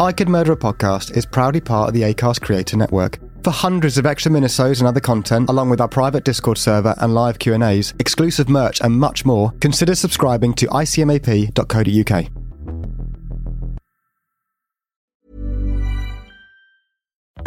I Could Murder a Podcast is proudly part of the ACAST Creator Network. For hundreds of extra minisodes and other content, along with our private Discord server and live Q&As, exclusive merch and much more, consider subscribing to icmap.co.uk.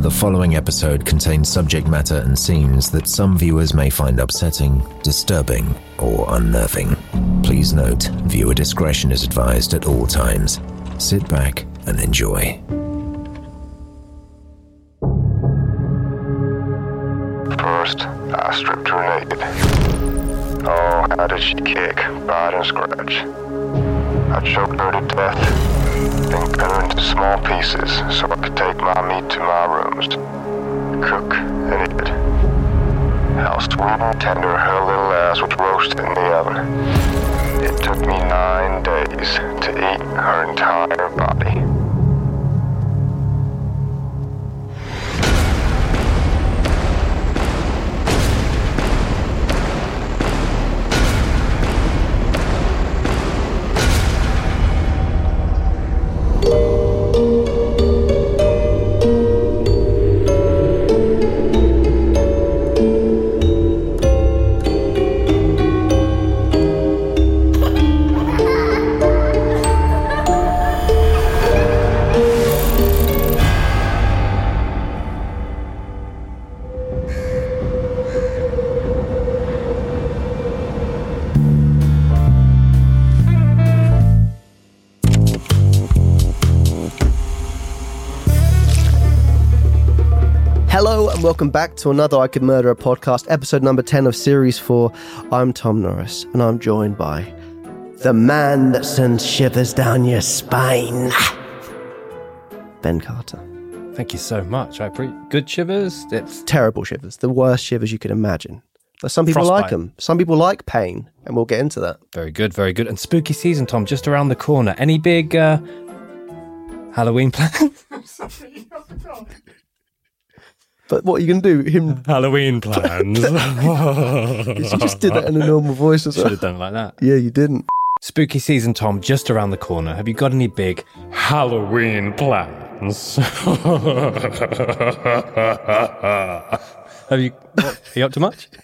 The following episode contains subject matter and scenes that some viewers may find upsetting, disturbing, or unnerving. Please note, viewer discretion is advised at all times. Sit back and enjoy. First, I stripped her naked. Oh, how did she kick, bite, and scratch? I choked her to death, then cut her into small pieces so I could take my meat to my rooms, cook, and eat it. How sweet and tender her little ass was roasted in the oven. It took me nine days to eat her entire body. Welcome back to another I Could Murder a podcast, episode number 10 of series 4. I'm Tom Norris and I'm joined by the man that sends shivers down your spine, Ben Carter. Thank you so much. I appreciate good shivers. It's Terrible shivers, the worst shivers you could imagine. But some people like them. Some people like pain, and we'll get into that. very good, very good. And spooky season, Tom, just around the corner. Any big uh, Halloween plans? But what are you going to do? Him? Halloween plans. you just did that in a normal voice or Should have done it like that. Yeah, you didn't. Spooky season, Tom, just around the corner. Have you got any big Halloween plans? Have you? What, are you up to much?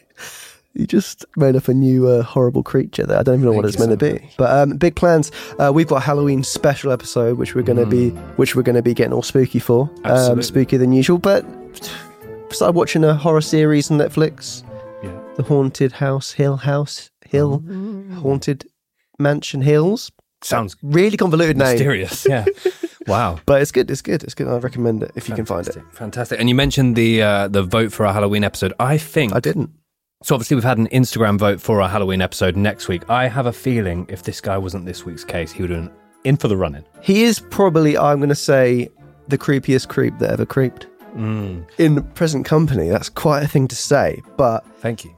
You just made up a new uh, horrible creature there. I don't even know what it's meant to be. But um, big plans. Uh, we've got a Halloween special episode, which we're going to be, which we're going to be getting all spooky for. Um, Mm. Spookier than usual. But started watching a horror series on Netflix. Yeah. The Haunted House, Hill House, Hill, Mm. Haunted Mansion Hills. Sounds Really convoluted name, mysterious. Yeah. Wow. but it's good. It's good. It's good. I recommend it if you can find it. Fantastic. Fantastic. And you mentioned the uh, the vote for our Halloween episode. I think I didn't. so. Obviously, we've had an Instagram vote for our Halloween episode next week. I have a feeling if this guy wasn't this week's case, he would have been in for the running. He is probably, I'm going to say, the creepiest creep that ever creeped. Mm. In present company, that's quite a thing to say, but Thank you.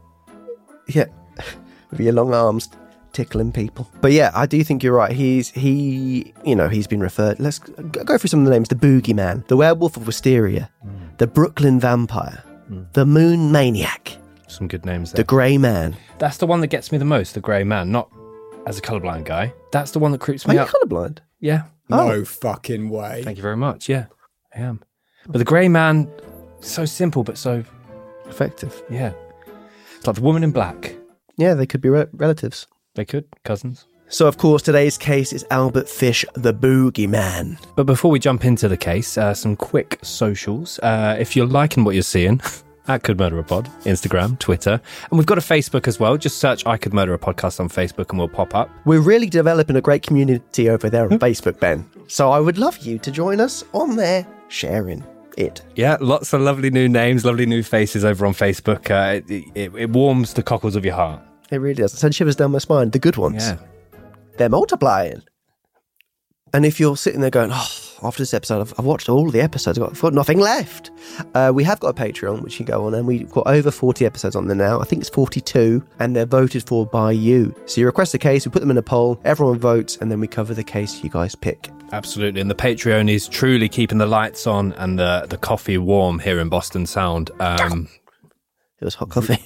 yeah, with your long arms tickling people. But yeah, I do think you're right. He's he, you know, he's been referred. Let's go through some of the names: the Boogeyman, the Werewolf of Wysteria, the Brooklyn Vampire, the Moon Maniac, Some good names There. the. Grey Man. That's the one that gets me the most. The grey man, not as a colorblind guy. That's the one that creeps Are me you out. colorblind? Yeah. No fucking way. Thank you very much. Yeah, I am. But the grey man, so simple but so Effective. yeah. It's like the woman in black. Yeah, they could be re- relatives. They could cousins. So, of course, today's case is Albert Fish, the Boogeyman. But before we jump into the case, uh, some quick socials. Uh, if you're liking what you're seeing, at Could Murder a Pod, Instagram, Twitter. And we've got a Facebook as well. Just search I Could Murder a Podcast on Facebook and we'll pop up. We're really developing a great community over there on Facebook, Ben. So I would love you to join us on there, sharing it. Yeah, lots of lovely new names, lovely new faces over on Facebook. Uh, it, it, it warms the cockles of your heart. It really does. It sends shivers down my spine. The good ones. Yeah. They're multiplying. And if you're sitting there going, oh, after this episode, I've, I've watched all the episodes, I've got, I've got nothing left. Uh, we have got a Patreon, which you go on, and we've got over 40 episodes on there now. I think it's 42, and they're voted for by you. So you request a case, we put them in a poll, everyone votes, and then we cover the case you guys pick. Absolutely. And the Patreon is truly keeping the lights on and the, the coffee warm here in Boston Sound. Um, It was hot coffee.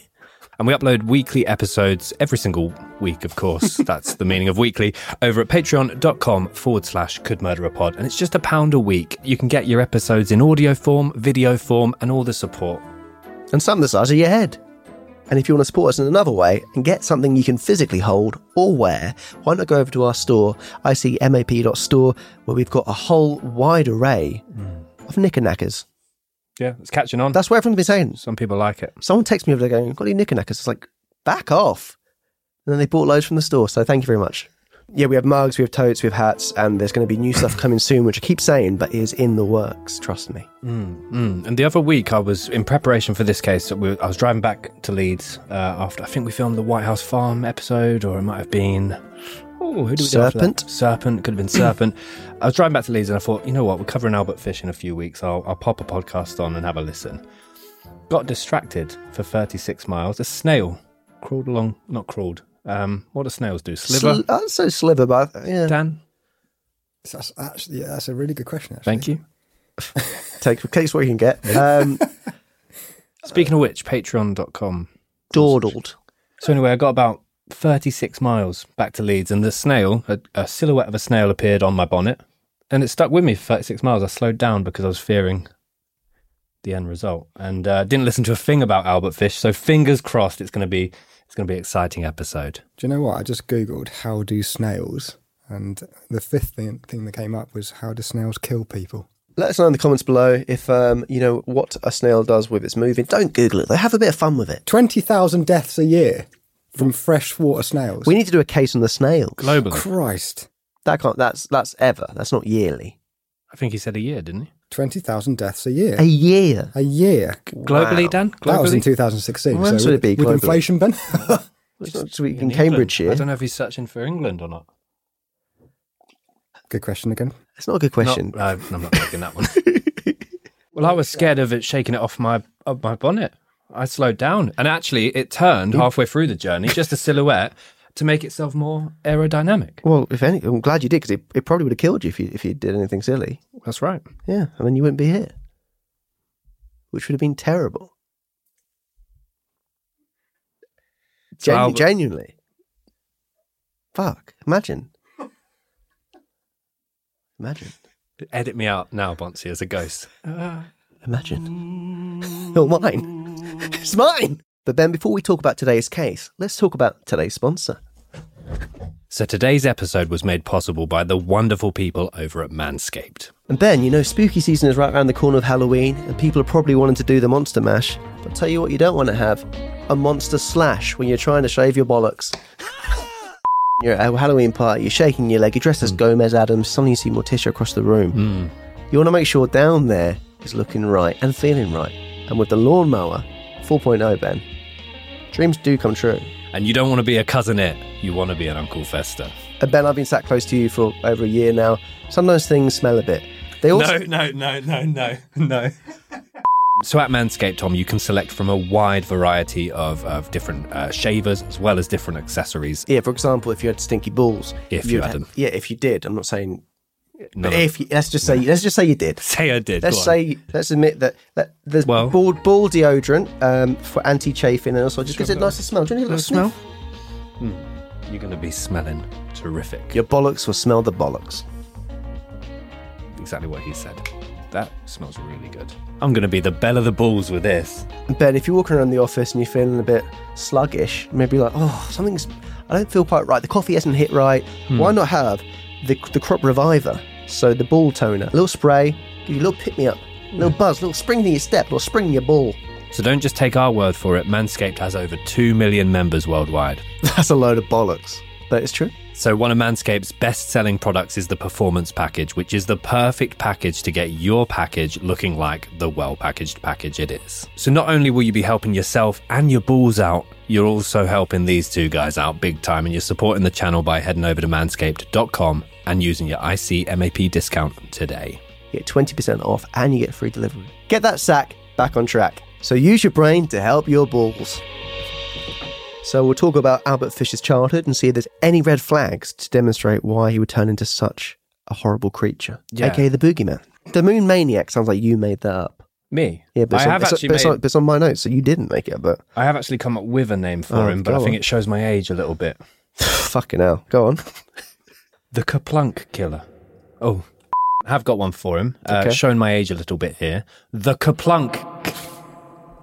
And we upload weekly episodes every single week, of course. That's the meaning of weekly over at patreon.com forward slash could murder a pod. And it's just a pound a week. You can get your episodes in audio form, video form, and all the support. and some the size of your head. And if you want to support us in another way and get something you can physically hold or wear, why not go over to our store, icmap.store, where we've got a whole wide array hmm. of knickerknackers. Yeah, it's catching on. That's what everyone's been saying. Some people like it. Someone texted me over there going, Got any knickerknackers? It's like, back off. And then they bought loads from the store. So thank you very much. Yeah, we have mugs, we have totes, we have hats, and there's going to be new stuff coming soon, which I keep saying, but is in the works. Trust me. Mm. And the other week, I was in preparation for this case. we- I was driving back to Leeds uh, after I think we filmed the White House Farm episode, or it might have been. Oh, who did we do after that? Serpent? Serpent could have been Serpent. I was driving back to Leeds and I thought, you know what? We're covering Albert Fish in a few weeks. I'll, I'll pop a podcast on and have a listen. Got distracted for 36 miles. A snail crawled along, not crawled. Um, what do snails do? Sliver? Sl- I'd say sliver, but yeah. Dan, That's actually, yeah, that's a really good question. Actually. thank you. Take, take what you can get. Um, Speaking of which, patreon.com dawdled. So anyway, I got about 36 miles back to Leeds, and the snail, a, a silhouette of a snail, appeared on my bonnet, and it stuck with me for 36 miles. I slowed down because I was fearing the end result, and uh, didn't listen to a thing about Albert Fish. So fingers crossed, it's going to be it's going to be an exciting episode. Do you know what? I just googled how do snails, and the fifth thing, thing that came up was how do snails kill people? Let us know in the comments below if um, you know what a snail does with its moving. Don't Google it. They have a bit of fun with it. Twenty thousand deaths a year from freshwater snails. We need to do a case on the snails. Globally, Christ, That can't. That's that's ever. That's not yearly. I think he said a year, didn't he? twenty thousand deaths a year. A year. A year. Globally, Wow. Dan. Globally? That was in 2016. Well, so would it with, be with inflation, Ben? It's not so in, England. Cambridgeshire. I don't know if he's searching for England or not. good question again. It's not a good question. Not, no, I'm not taking that one. well, I was scared of it shaking it off my off my bonnet. I slowed down, and actually, it turned halfway through the journey, just a silhouette, to make itself more aerodynamic. Well, if any, I'm glad you did because it, it probably would have killed you if you if you did anything silly. That's right. Yeah, and then you wouldn't be here, which would have been terrible. So genuinely. Fuck! Imagine. Imagine. Edit me out now, Bonsi, as a ghost. Imagine. Not mine. it's mine. But Ben, before we talk about today's case, let's talk about today's sponsor. So today's episode was made possible by the wonderful people over at Manscaped. And Ben, you know, spooky season is right around the corner of Halloween, and people are probably wanting to do the monster mash. But tell you what, you don't want to have a monster slash when you're trying to shave your bollocks. You're at a Halloween party, you're shaking your leg, you're dressed as hmm. Gomez Addams, suddenly you see Morticia across the room. Hmm. You want to make sure down there is looking right and feeling right. And with the lawnmower 4.0, Ben, dreams do come true. And you don't want to be a cousin Itt, you want to be an Uncle Fester. And Ben, I've been sat close to you for over a year now. Sometimes things smell a bit. They also no, no, no, no, no. So at Manscaped, Tom, you can select from a wide variety of, of different uh, shavers as well as different accessories. Yeah, for example, if you had stinky balls, If you you'd had them. Yeah, if you did. I'm not saying. No, But if you, let's just say let's just say you did. say I did. Let's say let's admit that, that there's Well- ball, ball deodorant um, for anti-chafing and also just gives it a nicer smell. Do you to a little smell? you're going to be smelling terrific. Your bollocks will smell the bollocks. Exactly what he said. That smells really good. I'm going to be the belle of the balls with this. Ben, if you're walking around the office and you're feeling a bit sluggish, maybe like, oh, something's, I don't feel quite right. The coffee hasn't hit right. Hmm. Why not have the, the crop reviver? So the ball toner, a little spray, give you a little pick me up, a little buzz, a little spring to your step, a little spring in your ball. So don't just take our word for it. Manscaped has over 2 million members worldwide. That's a load of bollocks. But it's true. So, one of Manscaped's best selling products is the Performance Package, which is the perfect package to get your package looking like the well packaged package it is. So, not only will you be helping yourself and your balls out, you're also helping these two guys out big time, and you're supporting the channel by heading over to manscaped.com and using your ICMAP discount today. You get 20% off and you get free delivery. Get that sack back on track. So use your brain to help your balls. So we'll talk about Albert Fish's childhood and see if there's any red flags to demonstrate why he would turn into such a horrible creature, Yeah. aka the boogeyman. The Moon Maniac sounds like you made that up. Me? Yeah, but I it's, on, have it's, actually but made- on, but on my notes, so you didn't make it. But I have actually come up with a name for Oh, him, but I think on. it shows my age a little bit. fucking hell, go on. The KerPlunk Killer. Oh, I have got one for him. Uh, Okay. Showing my age a little bit here. The KerPlunk.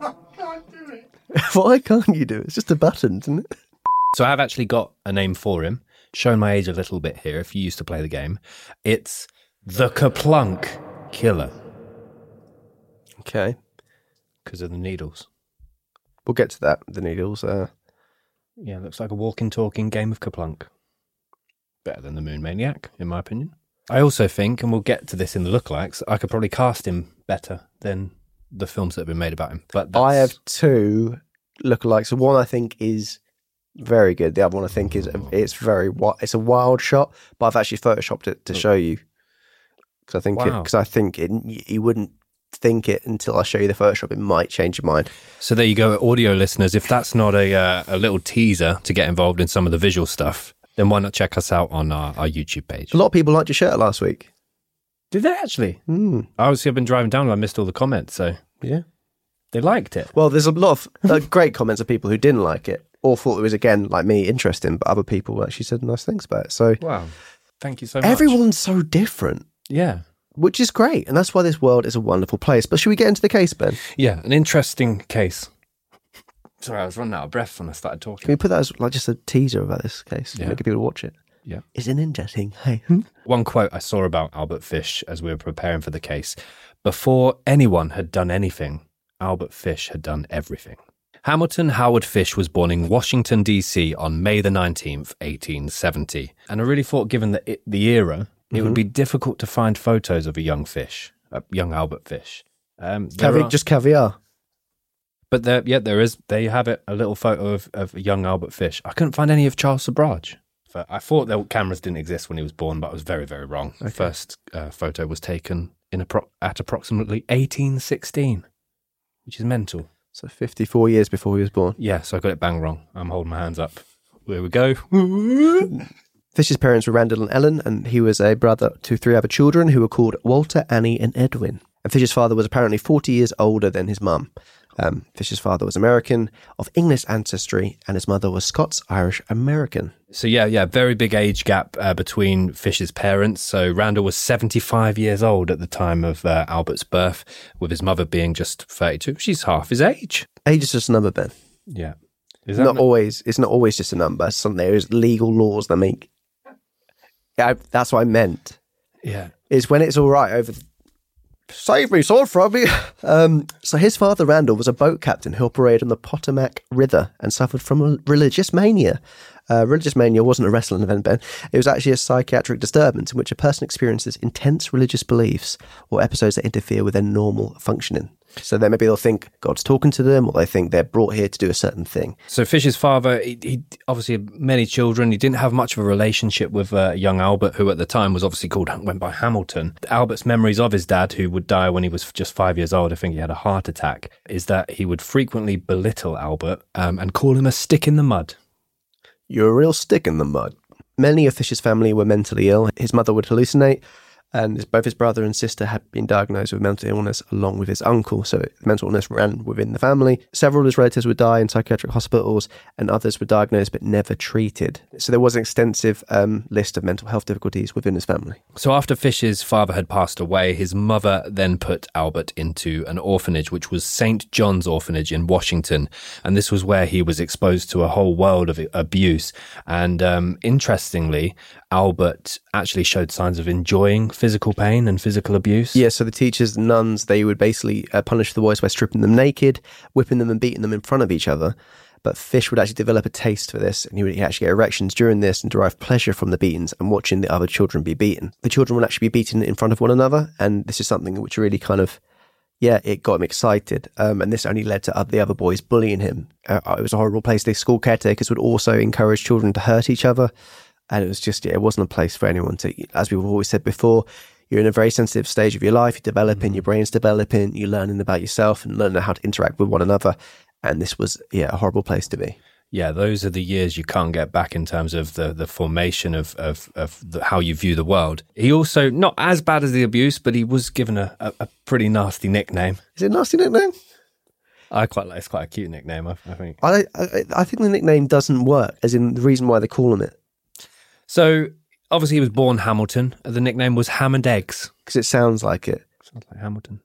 I can't do it. Why can't you do it? It's just a button, isn't it? So I have actually got a name for him. Showing my age a little bit here. If you used to play the game, it's the KerPlunk Killer Okay, because of the needles. we'll get to that. The needles. Uh, Yeah, looks like a walking, talking game of KerPlunk. Better than the Moon Maniac, in my opinion. I also think, and we'll get to this in the lookalikes, I could probably cast him better than the films that have been made about him. But I have two lookalikes. So one I think is very good. The other one I think is it's very it's a wild shot, but I've actually photoshopped it to show you because I think Wow. because I think it, you wouldn't think it until I show you the Photoshop. It might change your mind. So there you go, audio listeners. If that's not a uh, a little teaser to get involved in some of the visual stuff, then why not check us out on our, our YouTube page? A lot of people liked your shirt last week. Did they actually? Mm, Obviously, I've been driving down and I missed all the comments, so yeah. they liked it. Well, there's a lot of uh, great comments of people who didn't like it or thought it was again like me interesting, but other people actually said nice things about it. So Wow, thank you so much. everyone's so different. yeah, which is great. And that's why this world is a wonderful place. But should we get into the case, Ben? yeah, an interesting case. Sorry, I was running out of breath when I started talking. Can we put that as like just a teaser about this case? Yeah. Make people to watch it. Yeah. It's an interesting. Hey. One quote I saw about Albert Fish as we were preparing for the case: before anyone had done anything, Albert Fish had done everything. Hamilton Howard Fish was born in Washington, D.C. on May the 19th, 1870. And I really thought, given the, the era, it would be difficult to find photos of a young fish, a young Albert Fish. Um, Cavi- are- just caviar. But there, yeah, there is. There you have it, a little photo of, of a young Albert Fish. I couldn't find any of Charles Sobhraj. But I thought the cameras didn't exist when he was born, but I was very, very wrong. The first uh, photo was taken in appro- at approximately 1816, which is mental. So 54 years before he was born. Yeah, so I got it bang wrong. I'm holding my hands up. There we go. Fish's parents were Randall and Ellen, and he was a brother to three other children who were called Walter, Annie, and Edwin. And Fish's father was apparently 40 years older than his mum. Um, Fish's father was American, of English ancestry, and his mother was Scots Irish American. So yeah, yeah, very big age gap uh, between Fish's parents. So Randall was 75 years old at the time of uh, Albert's birth, with his mother being just 32. She's half his age. Age is just a number, Ben. Yeah. Is that not always it's not always just a number. Some there's legal laws that make. Yeah, I- that's what I meant. Yeah. Is when it's all right over. Save me, sword from me. Um, so his father Randall was a boat captain who operated on the Potomac River and suffered from religious mania. Uh, religious mania wasn't a wrestling event, Ben. It was actually a psychiatric disturbance in which a person experiences intense religious beliefs or episodes that interfere with their normal functioning. So then maybe they'll think God's talking to them, or they think they're brought here to do a certain thing. So Fish's father, he, he obviously had many children. He didn't have much of a relationship with uh, young Albert, who at the time was obviously called went by Hamilton. Albert's memories of his dad, who would die when he was just five years old, I think he had a heart attack, is that he would frequently belittle Albert um, and call him a stick in the mud. You're a real stick in the mud. Many of Fisher's family were mentally ill. His mother would hallucinate, and both his brother and sister had been diagnosed with mental illness along with his uncle. So mental illness ran within the family. Several of his relatives would die in psychiatric hospitals, and others were diagnosed but never treated. So there was an extensive um, list of mental health difficulties within his family. So after Fish's father had passed away, his mother then put Albert into an orphanage, which was St. John's Orphanage in Washington. And this was where he was exposed to a whole world of abuse. And um, interestingly, Albert actually showed signs of enjoying physical pain and physical abuse. Yeah, so the teachers, the nuns, they would basically uh, punish the boys by stripping them naked, whipping them and beating them in front of each other. But Fish would actually develop a taste for this, and he would actually get erections during this and derive pleasure from the beatings and watching the other children be beaten. The children would actually be beaten in front of one another, and this is something which really kind of, yeah, it got him excited. Um, and this only led to other, the other boys bullying him. Uh, it was a horrible place. The school caretakers would also encourage children to hurt each other, and it was just, yeah, it wasn't a place for anyone to. As we've always said before, you're in a very sensitive stage of your life. You're developing, your mm. brain's developing, you're learning about yourself and learning how to interact with one another. And this was, yeah, a horrible place to be. Yeah, those are the years you can't get back in terms of the, the formation of, of, of the, how you view the world. He also, not as bad as the abuse, but he was given a, a, a pretty nasty nickname. Is it a nasty nickname? I quite like it's quite a cute nickname, I, I think. I, I, I think the nickname doesn't work, as in the reason why they call him it, So obviously he was born Hamilton. The nickname was Ham and Eggs. because it sounds like it. Sounds like Hamilton.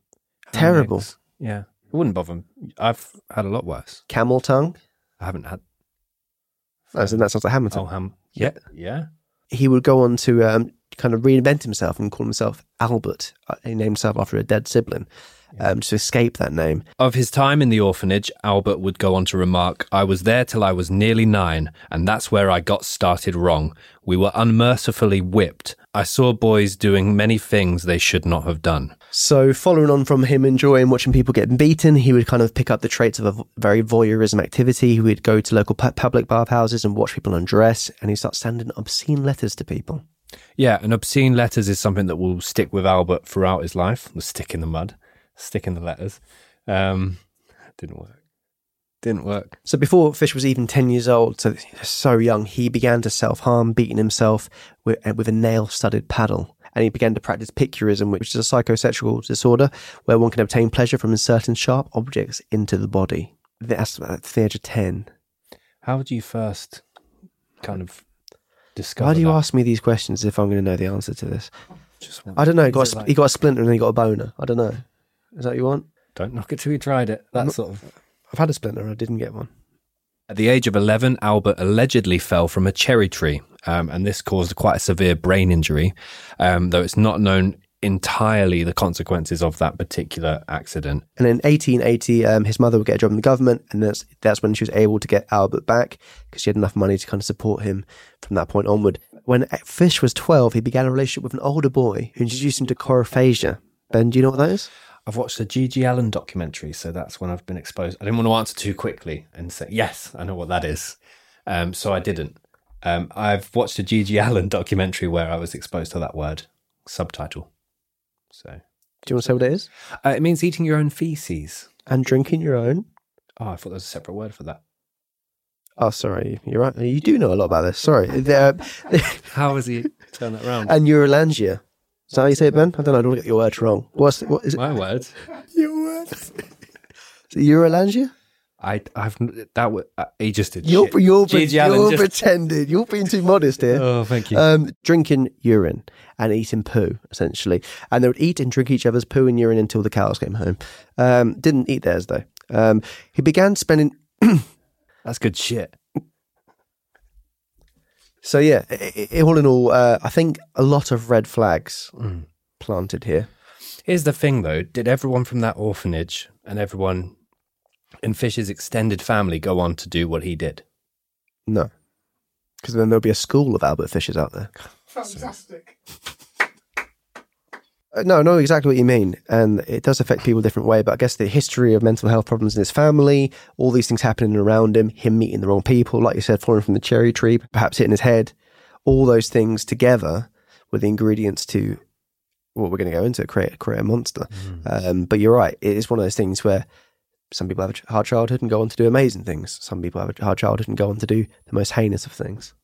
Ham Terrible. Yeah. It wouldn't bother me. I've had a lot worse. Camel tongue. I haven't had As in that sounds like Hamilton. oh ham. Yeah. Yeah. He would go on to um, kind of reinvent himself and call himself Albert. Uh, He named himself after a dead sibling um, to escape that name. Of his time in the orphanage, Albert would go on to remark, I was there till I was nearly nine, and that's where I got started wrong. We were unmercifully whipped. I saw boys doing many things they should not have done. So, following on from him enjoying watching people get beaten, he would kind of pick up the traits of a very voyeurism activity. He would go to local pu- public bathhouses and watch people undress, and he starts sending obscene letters to people. Yeah, and obscene letters is something that will stick with Albert throughout his life. The stick in the mud, stick in the letters. Um, didn't work. Didn't work. So, before Fish was even 10 years old, so so young, he began to self harm, beating himself with, uh, with a nail studded paddle. And he began to practice piquerism, which is a psychosexual disorder where one can obtain pleasure from inserting sharp objects into the body. That's at the age of 10. How would you first kind of discover? Why do you that? ask me these questions if I'm going to know the answer to this? I don't know. He got, a, Is it sp- like- he got a splinter and then he got a boner. I don't know. Is that what you want? Don't knock it till you tried it. That sort of. I've had a splinter. I didn't get one. At the age of 11, Albert allegedly fell from a cherry tree, um, and this caused quite a severe brain injury, um, though it's not known entirely the consequences of that particular accident. And in 1880, um, his mother would get a job in the government, and that's that's when she was able to get Albert back because she had enough money to kind of support him from that point onward. When Fish was 12, he began a relationship with an older boy who introduced him to coprophagia. Ben, do you know what that is? I've watched a G.G. Allin documentary, so that's when I've been exposed. I didn't want to answer too quickly and say, yes, I know what that is. Um, so I didn't. Um, I've watched a G.G. Allin documentary where I was exposed to that word, subtitle. So Do you want to say what it is? uh, it means eating your own feces. And drinking your own. Oh, I thought there was a separate word for that. Oh, sorry, you're right. You do know a lot about this. Sorry. There- How has he turned that around? and neuralgia. Is that how you say it, Ben? I don't know. I don't want to get your words wrong. What's what is it? My words. Your words. is it uralgia? I, I've that. w- Uh, he just did. You're, shit. you're, pre- G.G. You're just- pretending. You're being too modest here. Oh, thank you. Um, drinking urine and eating poo, essentially. And they would eat and drink each other's poo and urine until the cows came home. Um, didn't eat theirs, though. Um, he began spending. That's good shit. So, yeah, i i all in all, uh, I think a lot of red flags Mm. planted here. Here's the thing, though. Did everyone from that orphanage and everyone in Fish's extended family go on to do what he did? No. Because then there'll be a school of Albert Fishers out there. Fantastic. No, I know exactly what you mean. And it does affect people a different way. But I guess the history of mental health problems in his family, all these things happening around him, him meeting the wrong people, like you said, falling from the cherry tree, perhaps hitting his head, all those things together were the ingredients to what we're going to go into create, create a monster. Um, but you're right. It is one of those things where some people have a hard childhood and go on to do amazing things. Some people have a hard childhood and go on to do the most heinous of things.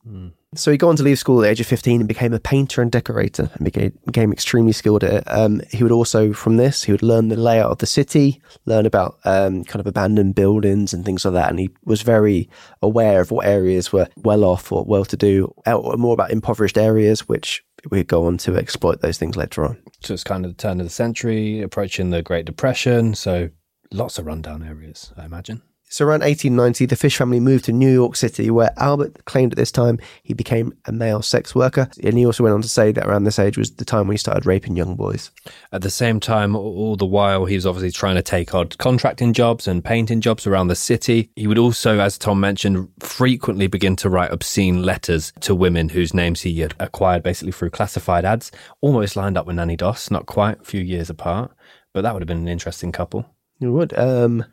So he got on to leave school at the age of 15 and became a painter and decorator and became, became extremely skilled at it. Um, he would also, from this, he would learn the layout of the city, learn about um, kind of abandoned buildings and things like that. And he was very aware of what areas were well off or well to do, or more about impoverished areas, which we'd go on to exploit those things later on. So it's kind of the turn of the century, approaching the Great Depression. So lots of rundown areas, I imagine. So around 1890, the Fish family moved to New York City, where Albert claimed at this time he became a male sex worker. And he also went on to say that around this age was the time when he started raping young boys. At the same time, all the while, he was obviously trying to take odd contracting jobs and painting jobs around the city. He would also, as Tom mentioned, frequently begin to write obscene letters to women whose names he had acquired basically through classified ads, almost lined up with Nanny Doss, not quite, a few years apart. But that would have been an interesting couple. You would. Um,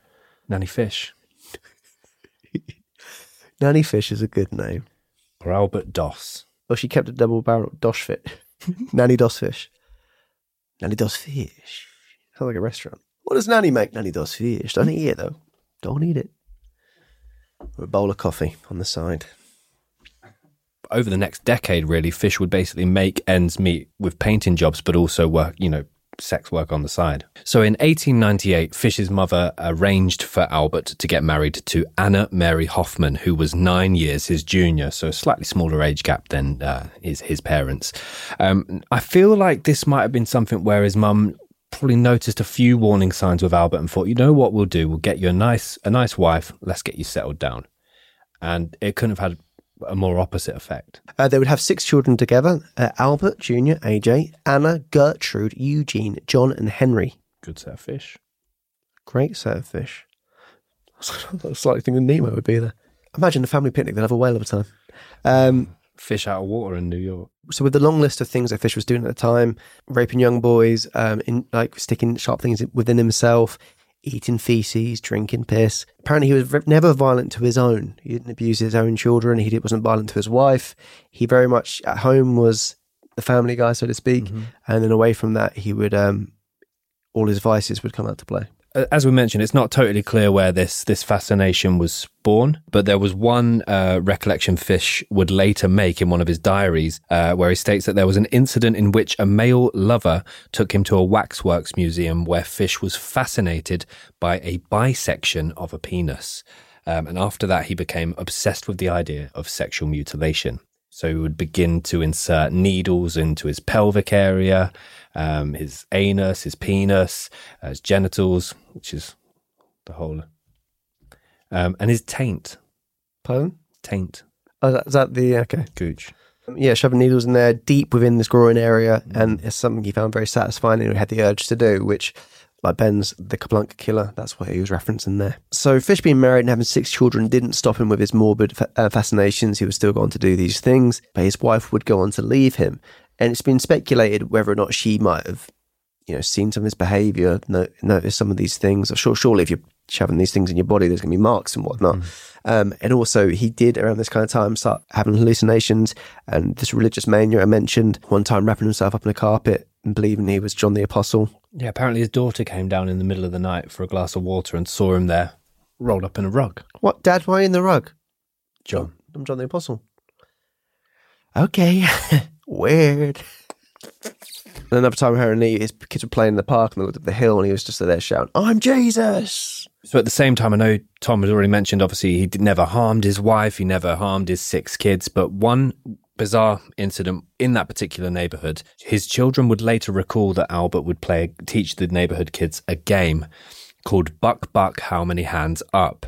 Nanny Fish Nanny Fish is a good name. or Albert Doss. Well, she kept a double barrel Dosh fit. Nanny Doss Fish. Nanny Doss Fish. Sounds like a restaurant. What does Nanny make? Nanny Doss Fish. Don't eat it, though. Don't eat it. Or a bowl of coffee on the side. over the next decade, really, Fish would basically make ends meet with painting jobs, but also work, you know, sex work on the side. So in 1898, Fish's mother arranged for Albert to get married to Anna Mary Hoffman, who was nine years his junior, so a slightly smaller age gap than uh, his, his parents. Um, I feel like this might have been something where his mum probably noticed a few warning signs with Albert and thought, you know what we'll do? We'll get you a nice, a nice wife. Let's get you settled down. And it couldn't have had a more opposite effect. Uh, they would have six children together uh, Albert Jr., AJ, Anna, Gertrude, Eugene, John, and Henry. Good set of fish. Great set of fish. I slightly thinking Nemo would be there. Imagine a family picnic, they'd have a whale of a time. Um, Fish out of water in New York. so with the long list of things that Fish was doing at the time, raping young boys, um, in like sticking sharp things within himself, eating feces, drinking piss. Apparently, he was never violent to his own. He didn't abuse his own children. He wasn't violent to his wife. He very much at home was the family guy, so to speak, and then away from that, he would um, all his vices would come out to play. As we mentioned, it's not totally clear where this this fascination was born, but there was one uh, recollection Fish would later make in one of his diaries, uh, where he states that there was an incident in which a male lover took him to a waxworks museum where Fish was fascinated by a bisection of a penis, um, and after that he became obsessed with the idea of sexual mutilation. So he would begin to insert needles into his pelvic area, um, his anus, his penis, uh, his genitals, which is the whole, um, and his taint, Pardon? taint, Oh, that- is that the okay? gooch. Yeah, shoving needles in there deep within this groin area, and it's something he found very satisfying and he had the urge to do, which, like Ben's the Kaplunka killer, that's what he was referencing there. So, Fish being married and having six children didn't stop him with his morbid fa- uh, fascinations. He was still going to do these things, but his wife would go on to leave him. And it's been speculated whether or not she might have, you know, seen some of his behavior, no, noticed some of these things. Sure, surely if you're shoving these things in your body, there's going to be marks and whatnot. Um, and also, he did around this kind of time start having hallucinations and this religious mania I mentioned. One time, wrapping himself up in a carpet and believing he was John the Apostle. Yeah, apparently his daughter came down in the middle of the night for a glass of water and saw him there, rolled up in a rug. What, Dad? Why are you in the rug? John. I'm John the Apostle. Okay, weird. Another time, her and Lee, his kids were playing in the park and they looked up the hill and he was just there shouting, I'm Jesus. So at the same time, I know Tom has already mentioned. Obviously, he never harmed his wife. He never harmed his six kids. But one bizarre incident in that particular neighborhood, his children would later recall that Albert would play teach the neighborhood kids a game called Buck Buck How Many Hands Up,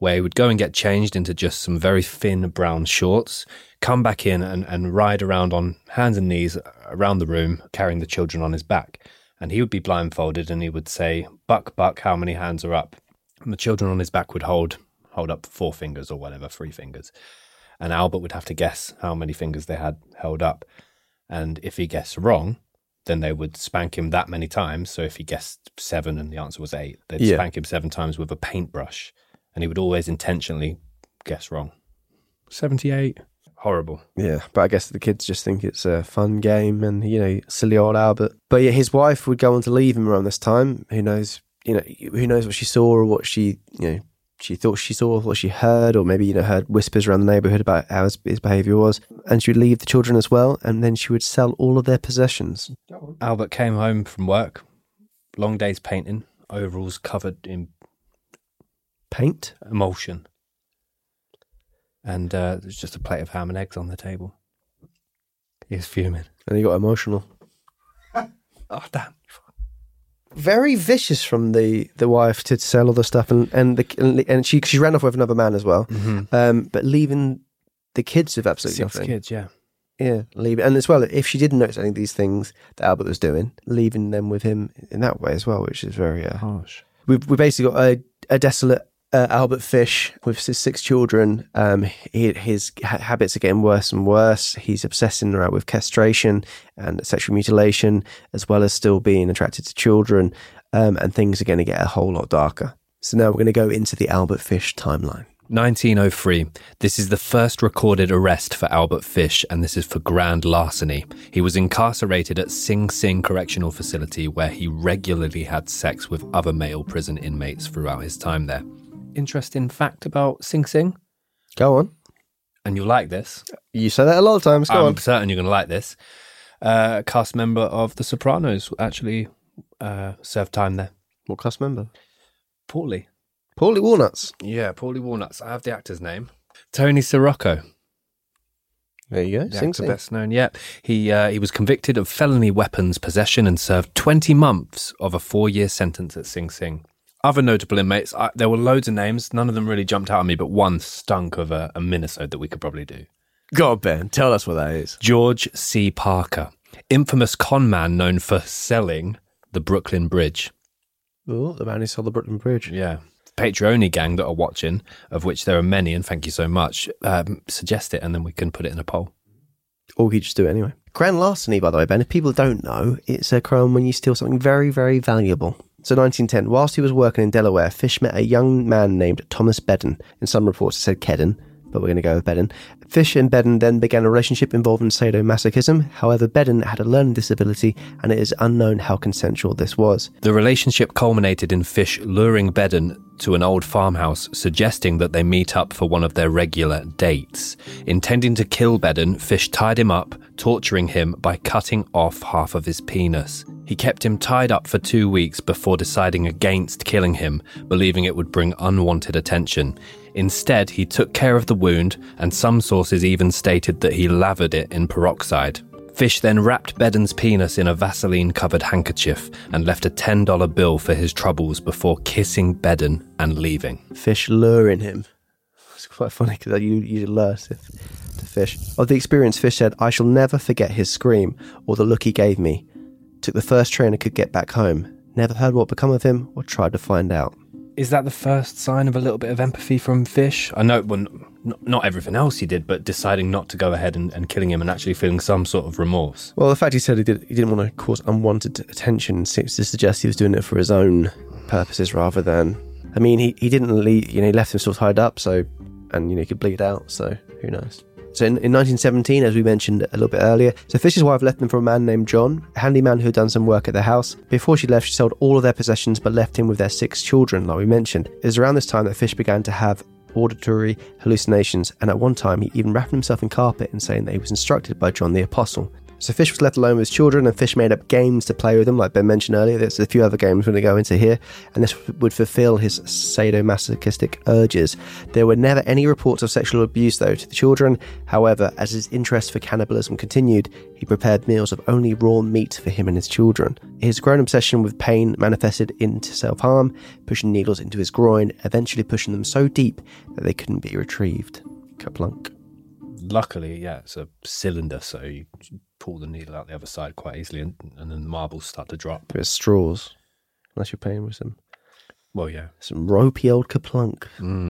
where he would go and get changed into just some very thin brown shorts, come back in and, and ride around on hands and knees around the room, carrying the children on his back. And he would be blindfolded and he would say, Buck Buck How Many Hands Are Up? And the children on his back would hold hold up four fingers or whatever, three fingers. And Albert would have to guess how many fingers they had held up. And if he guessed wrong, then they would spank him that many times. So if he guessed seven and the answer was eight, they'd Yeah. spank him seven times with a paintbrush. And he would always intentionally guess wrong. 78. Horrible. Yeah, but I guess the kids just think it's a fun game and, you know, silly old Albert. But yeah, his wife would go on to leave him around this time. Who knows, you know, who knows what she saw or what she, you know, she thought she saw, or what she heard, or maybe, you know, heard whispers around the neighborhood about how his, his behavior was. And she would leave the children as well, and then she would sell all of their possessions. Albert came home from work, long days painting, overalls covered in Paint? emulsion. And uh, there's just a plate of ham and eggs on the table. He was fuming. And he got emotional. Oh, damn. very vicious from the the wife to sell all the stuff and and the and she she ran off with another man as well, um, but leaving the kids with absolutely Six nothing. kids, yeah. Yeah, leave and as well if she didn't notice any of these things that Albert was doing, leaving them with him in that way as well, which is very uh, Harsh. we've we basically got a, a desolate uh, Albert Fish with his six children. Um, he, his ha- habits are getting worse and worse. He's obsessing around with castration and sexual mutilation, as well as still being attracted to children. Um, and things are going to get a whole lot darker. So now we're going to go into the Albert Fish timeline. 1903. This is the first recorded arrest for Albert Fish, and this is for grand larceny. He was incarcerated at Sing Sing Correctional Facility, where he regularly had sex with other male prison inmates throughout his time there. Interesting fact about Sing Sing, Go on. and you'll like this. You say that a lot of times. Go I'm on. certain you're going to like this. Uh, cast member of The Sopranos actually uh, served time there. What cast member? Paulie. Paulie Walnuts. Yeah, Paulie Walnuts. I have the actor's name. Tony Sirico. There you go. The Sing actor Sing. best known yet. He uh, he was convicted of felony weapons possession and served 20 months of a four year sentence at Sing Sing. Other notable inmates, I, there were loads of names. None of them really jumped out at me, but one stunk of a, a minisode that we could probably do. Go on, Ben. Tell us what that is. George C. Parker, infamous con man known for selling the Brooklyn Bridge. Oh, the man who sold the Brooklyn Bridge. Yeah. Patreon gang that are watching, of which there are many, and thank you so much, um, suggest it and then we can put it in a poll. Or we could just do it anyway. Grand larceny, by the way, Ben, if people don't know, it's a crime when you steal something very, very valuable. So 1910, whilst he was working in Delaware, Fish met a young man named Thomas Bedden. In some reports it said Kedden, but we're going to go with Bedden. Fish and Bedden then began a relationship involving sadomasochism. However, Bedden had a learning disability and it is unknown how consensual this was. The relationship culminated in Fish luring Bedden to an old farmhouse, suggesting that they meet up for one of their regular dates. Intending to kill Bedden, Fish tied him up, torturing him by cutting off half of his penis. He kept him tied up for two weeks before deciding against killing him, believing it would bring unwanted attention. Instead, he took care of the wound, and some sources even stated that he lathered it in peroxide. Fish then wrapped Bedden's penis in a Vaseline covered handkerchief and left a $10 bill for his troubles before kissing Bedden and leaving. Fish luring him. It's quite funny because you, you lure to, to Fish. Of the experience, Fish said, I shall never forget his scream or the look he gave me. Took the first train I could get back home. Never heard what become of him or tried to find out. Is that the first sign of a little bit of empathy from Fish? I know, well, not, not everything else he did, but deciding not to go ahead and, and killing him and actually feeling some sort of remorse. Well, the fact he said he, did, he didn't want to cause unwanted attention seems to suggest he was doing it for his own purposes rather than. I mean, he, he didn't leave, you know, he left him still tied up, so, and, you know, he could bleed out, so who knows. So in, in 1917, as we mentioned a little bit earlier, so Fisher's wife left them for a man named John, a handyman who had done some work at their house. Before she left, she sold all of their possessions but left him with their six children, like we mentioned. It was around this time that Fish began to have auditory hallucinations, and at one time he even wrapped himself in carpet and saying that he was instructed by John the Apostle. So Fish was left alone with his children, and Fish made up games to play with them, like Ben mentioned earlier. There's a few other games we're going to go into here, and this would fulfill his sadomasochistic urges. There were never any reports of sexual abuse, though, to the children. However, as his interest for cannibalism continued, he prepared meals of only raw meat for him and his children. His growing obsession with pain manifested into self harm, pushing needles into his groin, eventually pushing them so deep that they couldn't be retrieved. KerPlunk. Luckily, yeah, it's a cylinder, so you pull the needle out the other side quite easily, and, and then the marbles start to drop. Bit of straws, unless you're paying with some Well, yeah. some ropey old KerPlunk. Mm.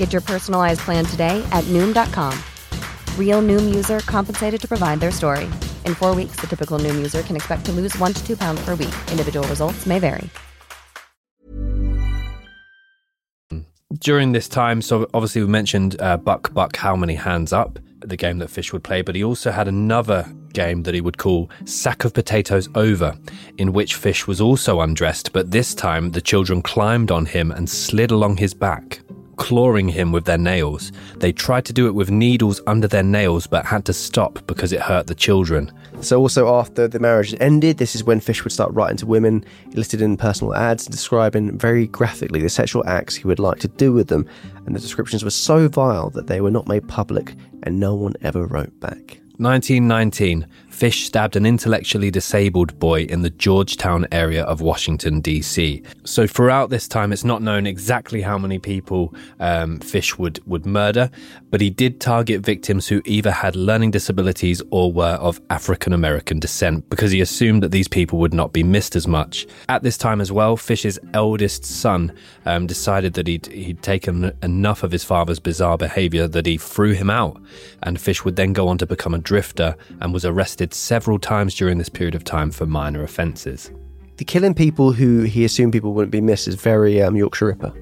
Get your personalized plan today at Noom.com. Real Noom user compensated to provide their story. In four weeks, the typical Noom user can expect to lose one to two pounds per week. Individual results may vary. During this time, so obviously we mentioned uh, Buck Buck How Many Hands Up, the game that Fish would play, but he also had another game that he would call Sack of Potatoes Over, in which Fish was also undressed, but this time the children climbed on him and slid along his back, clawing him with their nails. They tried to do it with needles under their nails, but had to stop because it hurt the children. So, also after the marriage ended, this is when Fish would start writing to women, listed in personal ads, describing very graphically the sexual acts he would like to do with them. And the descriptions were so vile that they were not made public, and no one ever wrote back. 1919, Fish stabbed an intellectually disabled boy in the Georgetown area of Washington, D.C. So, throughout this time, it's not known exactly how many people um, Fish would, would murder, but he did target victims who either had learning disabilities or were of African American descent because he assumed that these people would not be missed as much. At this time, as well, Fish's eldest son um, decided that he'd, he'd taken enough of his father's bizarre behavior that he threw him out, and Fish would then go on to become a drifter and was arrested several times during this period of time for minor offences. The killing people who he assumed people wouldn't be missed is very um, Yorkshire Ripper.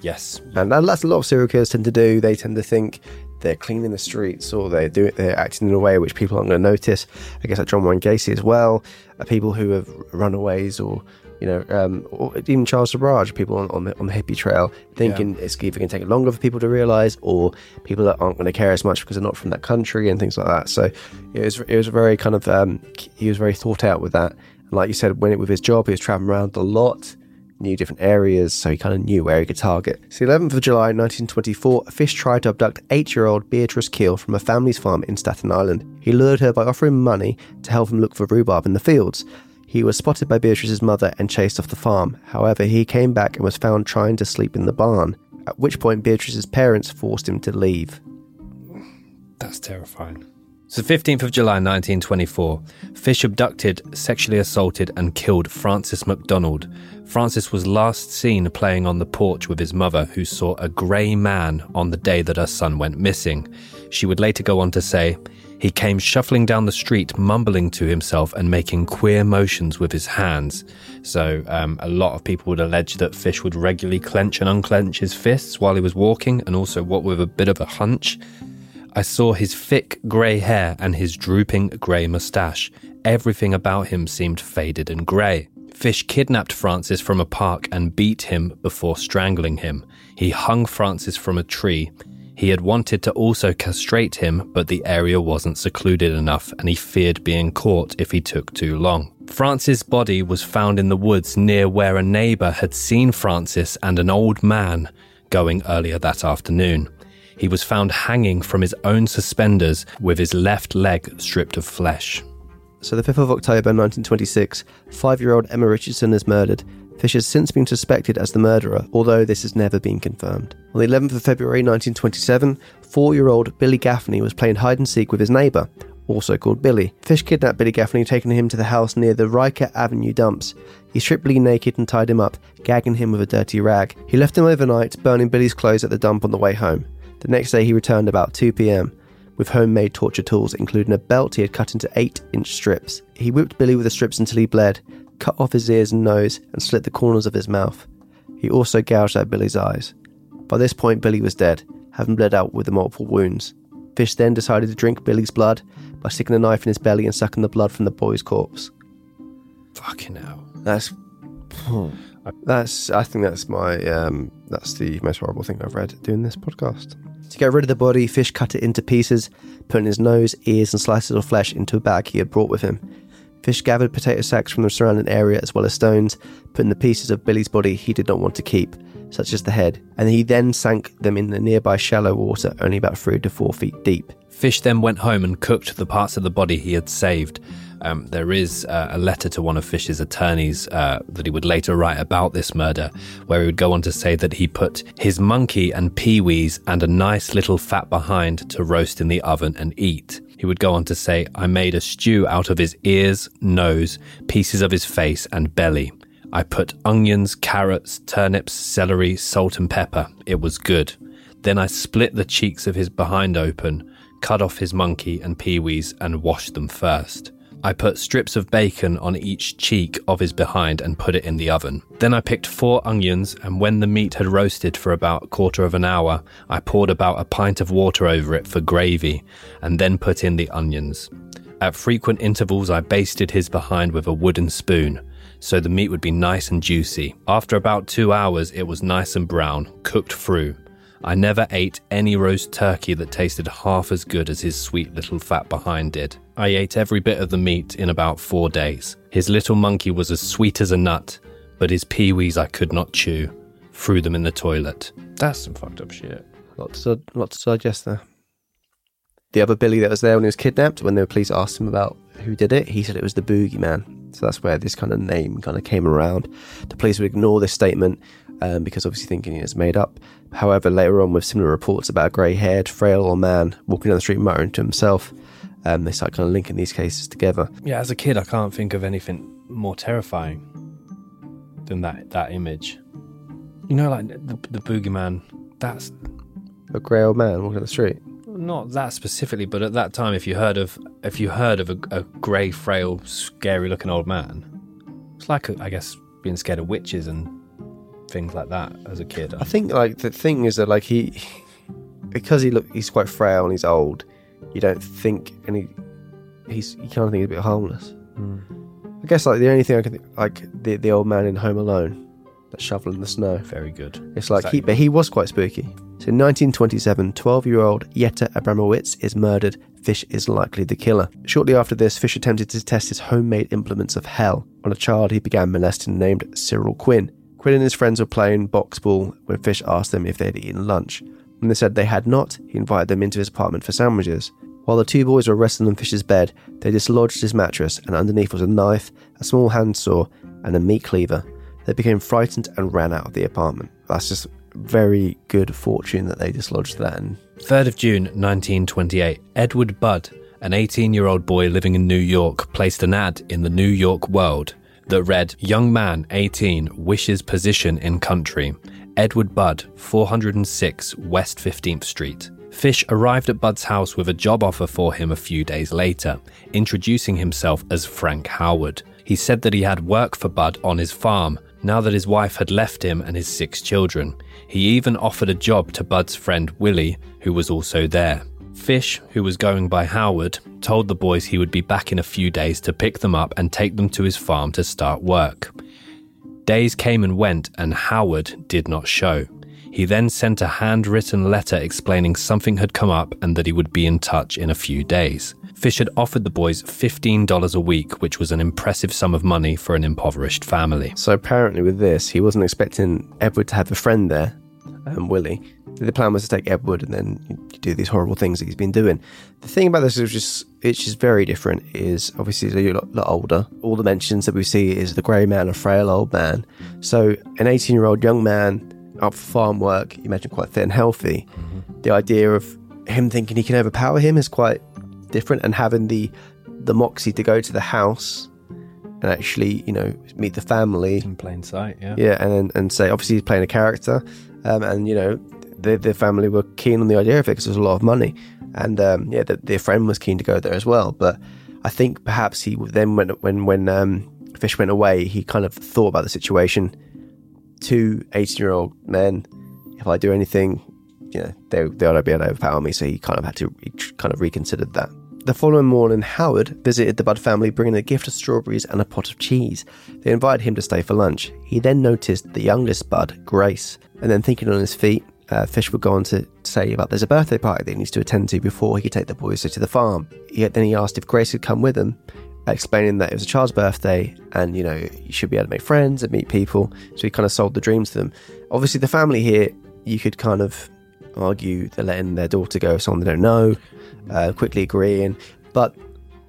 Yes. And that's a lot of serial killers tend to do. They tend to think they're cleaning the streets or they're doing they're acting in a way which people aren't going to notice. I guess like John Wayne Gacy as well. Uh, people who have runaways or you know, um, or even Charles Sobhraj, people on, on, the, on the hippie trail, thinking yeah. it's either going to take longer for people to realise, or people that aren't going to care as much because they're not from that country and things like that. So it was it was very kind of um, he was very thought out with that. And like you said, when it with his job, he was traveling around a lot, knew different areas, so he kind of knew where he could target. So, 11th of July 1924, Fish tried to abduct eight-year-old Beatrice Kiel from a family's farm in Staten Island. He lured her by offering money to help him look for rhubarb in the fields. He was spotted by Beatrice's mother and chased off the farm. However, he came back and was found trying to sleep in the barn, at which point Beatrice's parents forced him to leave. That's terrifying. So, 15th of July 1924, Fish abducted, sexually assaulted, and killed Francis MacDonald. Francis was last seen playing on the porch with his mother, who saw a grey man on the day that her son went missing. She would later go on to say, he came shuffling down the street, mumbling to himself and making queer motions with his hands. So, um, a lot of people would allege that Fish would regularly clench and unclench his fists while he was walking, and also walk with a bit of a hunch. I saw his thick grey hair and his drooping grey moustache. Everything about him seemed faded and grey. Fish kidnapped Francis from a park and beat him before strangling him. He hung Francis from a tree. He had wanted to also castrate him, but the area wasn't secluded enough and he feared being caught if he took too long. Francis' body was found in the woods near where a neighbour had seen Francis and an old man going earlier that afternoon. He was found hanging from his own suspenders with his left leg stripped of flesh. So, the 5th of October 1926, five year old Emma Richardson is murdered. Fish has since been suspected as the murderer, although this has never been confirmed. On the 11th of February 1927, four year old Billy Gaffney was playing hide and seek with his neighbour, also called Billy. Fish kidnapped Billy Gaffney, taking him to the house near the Riker Avenue dumps. He stripped Billy naked and tied him up, gagging him with a dirty rag. He left him overnight, burning Billy's clothes at the dump on the way home. The next day, he returned about 2 pm with homemade torture tools, including a belt he had cut into 8 inch strips. He whipped Billy with the strips until he bled, cut off his ears and nose, and slit the corners of his mouth. He also gouged out Billy's eyes. By this point, Billy was dead, having bled out with the multiple wounds. Fish then decided to drink Billy's blood by sticking a knife in his belly and sucking the blood from the boy's corpse. Fucking hell. That's hmm. That's I think that's my um, that's the most horrible thing I've read doing this podcast. To get rid of the body, Fish cut it into pieces, putting his nose, ears, and slices of flesh into a bag he had brought with him. Fish gathered potato sacks from the surrounding area as well as stones, putting the pieces of Billy's body he did not want to keep, such as the head, and he then sank them in the nearby shallow water, only about three to four feet deep. Fish then went home and cooked the parts of the body he had saved. Um, there is uh, a letter to one of Fish's attorneys uh, that he would later write about this murder, where he would go on to say that he put his monkey and peewees and a nice little fat behind to roast in the oven and eat. He would go on to say, I made a stew out of his ears, nose, pieces of his face, and belly. I put onions, carrots, turnips, celery, salt, and pepper. It was good. Then I split the cheeks of his behind open, cut off his monkey and peewees, and washed them first. I put strips of bacon on each cheek of his behind and put it in the oven. Then I picked four onions, and when the meat had roasted for about a quarter of an hour, I poured about a pint of water over it for gravy, and then put in the onions. At frequent intervals, I basted his behind with a wooden spoon, so the meat would be nice and juicy. After about two hours, it was nice and brown, cooked through. I never ate any roast turkey that tasted half as good as his sweet little fat behind did. I ate every bit of the meat in about four days. His little monkey was as sweet as a nut, but his peewees I could not chew. Threw them in the toilet. That's some fucked up shit. Lots to, lot to digest there. The other Billy that was there when he was kidnapped, when the police asked him about who did it, he said it was the Boogeyman. So that's where this kind of name kind of came around. The police would ignore this statement um, because obviously thinking it's made up. However, later on, with similar reports about a grey haired, frail old man walking down the street muttering to himself, um, they start kind of linking these cases together. Yeah, as a kid, I can't think of anything more terrifying than that that image. You know, like the, the boogeyman. That's A grey old man walking down the street. not that specifically, but at that time, if you heard of if you heard of a, a grey, frail, scary-looking old man, it's like I guess being scared of witches and things like that as a kid. I think like the thing is that like he, because he look he's quite frail and he's old, you don't think and he, he's you kind of think he's a bit harmless. Hmm. I guess like the only thing I can think, like the the old man in Home Alone, that shoveling the snow. Very good. It's like he, but he was quite spooky. So in 1927, 12-year-old Yetta Abramowitz is murdered. Fish is likely the killer. Shortly after this, Fish attempted to test his homemade implements of hell on a child he began molesting named Cyril Quinn. Quinn and his friends were playing box ball when Fish asked them if they had eaten lunch. When they said they had not, he invited them into his apartment for sandwiches. While the two boys were resting on Fish's bed, they dislodged his mattress, and underneath was a knife, a small handsaw, and a meat cleaver. They became frightened and ran out of the apartment. That's just very good fortune that they dislodged that. And 3rd of June 1928, Edward Budd, an 18 year old boy living in New York, placed an ad in the New York World that read Young man 18 wishes position in country. Edward Budd, 406 West 15th Street. Fish arrived at Budd's house with a job offer for him a few days later, introducing himself as Frank Howard. He said that he had work for Budd on his farm now that his wife had left him and his six children. He even offered a job to Budd's friend Willie, who was also there. Fish, who was going by Howard, told the boys he would be back in a few days to pick them up and take them to his farm to start work. Days came and went, and Howard did not show. He then sent a handwritten letter explaining something had come up and that he would be in touch in a few days. Fish had offered the boys $15 a week, which was an impressive sum of money for an impoverished family. so apparently, with this, he wasn't expecting Edward to have a friend there, um, Willie. The plan was to take Edward and then you do these horrible things that he's been doing. The thing about this is just it's just very different. Is obviously he's a lot, lot older. All the mentions that we see is the grey man, a frail old man. So an 18 year old young man up for farm work, you imagine quite fit and healthy. The idea of him thinking he can overpower him is quite different, and having the the moxie to go to the house and actually, you know, meet the family in plain sight. Yeah. yeah, and and say obviously he's playing a character, um, and you know the the family were keen on the idea of it because there's a lot of money, and um, yeah, the, their friend was keen to go there as well. But I think perhaps he then when when when um, Fish went away, he kind of thought about the situation. Two 18 year old men, if I do anything, you know, they they ought to be able to overpower me. So he kind of had to kind of reconsidered that. The following morning, Howard visited the Budd family bringing a gift of strawberries and a pot of cheese. They invited him to stay for lunch. He then noticed the youngest Budd, Grace, and then thinking on his feet, uh, Fish would go on to say about there's a birthday party that he needs to attend to before he could take the boys to the farm. He, then he asked if Grace could come with him, explaining that it was a child's birthday and, you know, you should be able to make friends and meet people. So he kind of sold the dream to them. Obviously, the family here, you could kind of argue they're letting their daughter go with someone they don't know, uh, quickly agreeing. But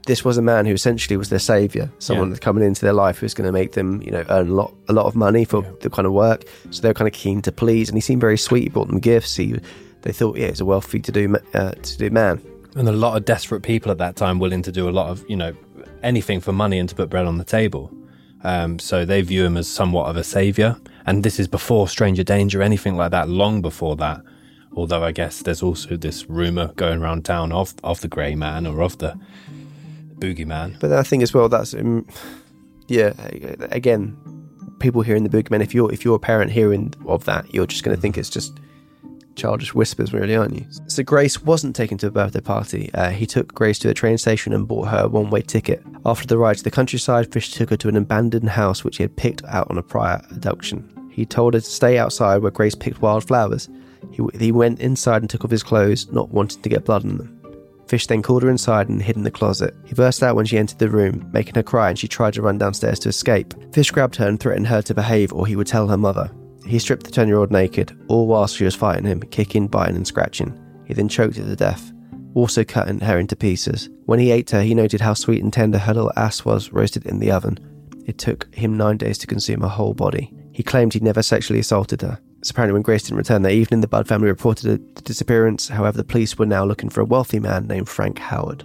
this was a man who essentially was their savior, someone Yeah. that's coming into their life who's going to make them, you know, earn a lot, a lot of money for the kind of work. So they're kind of keen to please, and he seemed very sweet. He brought them gifts. He, they thought, yeah, he's a wealthy to do, uh, to do man. And a lot of desperate people at that time willing to do a lot of, you know, anything for money and to put bread on the table. Um, so they view him as somewhat of a savior. And this is before Stranger Danger, anything like that, long before that. Although I guess there's also this rumor going around town of, of the Grey Man or of the Boogeyman. But I think as well that's um, yeah. Again, people hearing the boogeyman. If you're if you're a parent hearing of that, you're just going to think it's just childish whispers, really, aren't you? So Grace wasn't taken to a birthday party. Uh, he took Grace to a train station and bought her a one-way ticket. After the ride to the countryside, Fish took her to an abandoned house which he had picked out on a prior abduction. He told her to stay outside where Grace picked wildflowers. He, he went inside and took off his clothes, not wanting to get blood on them. Fish then called her inside and hid in the closet. He burst out when she entered the room, making her cry, and she tried to run downstairs to escape. Fish grabbed her and threatened her to behave or he would tell her mother. He stripped the 10 year old naked, all whilst she was fighting him, kicking, biting, and scratching. He then choked her to death, also cutting her into pieces. When he ate her, he noted how sweet and tender her little ass was roasted in the oven. It took him nine days to consume her whole body. He claimed he'd never sexually assaulted her. Apparently, when Grace didn't return that evening, the Budd family reported the disappearance. However, the police were now looking for a wealthy man named Frank Howard.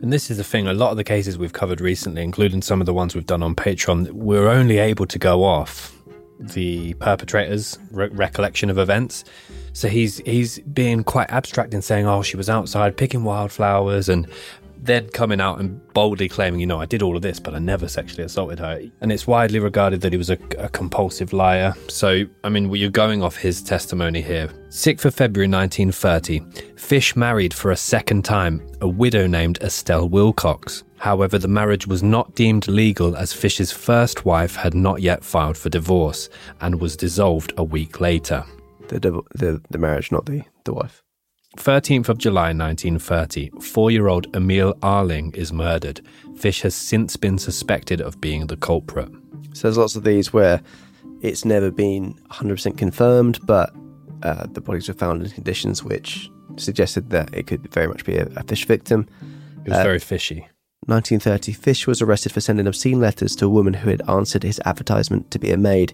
And this is the thing, a lot of the cases we've covered recently, including some of the ones we've done on Patreon, we're only able to go off the perpetrator's re- recollection of events. So he's he's being quite abstract in saying, "Oh, she was outside picking wildflowers," and then coming out and boldly claiming, "You know, I did all of this, but I never sexually assaulted her." And it's widely regarded that he was a, a compulsive liar. So, I mean, you're going off his testimony here. 6th of February 1930, Fish married for a second time a widow named Estelle Wilcox. However, the marriage was not deemed legal as Fish's first wife had not yet filed for divorce and was dissolved a week later. The, the, the marriage, not the, the wife. 13th of July 1930, four year old Emil Arling is murdered. Fish has since been suspected of being the culprit. So there's lots of these where it's never been 100% confirmed, but uh, the bodies were found in conditions which suggested that it could very much be a, a fish victim. It was Uh, very fishy. 1930, Fish was arrested for sending obscene letters to a woman who had answered his advertisement to be a maid.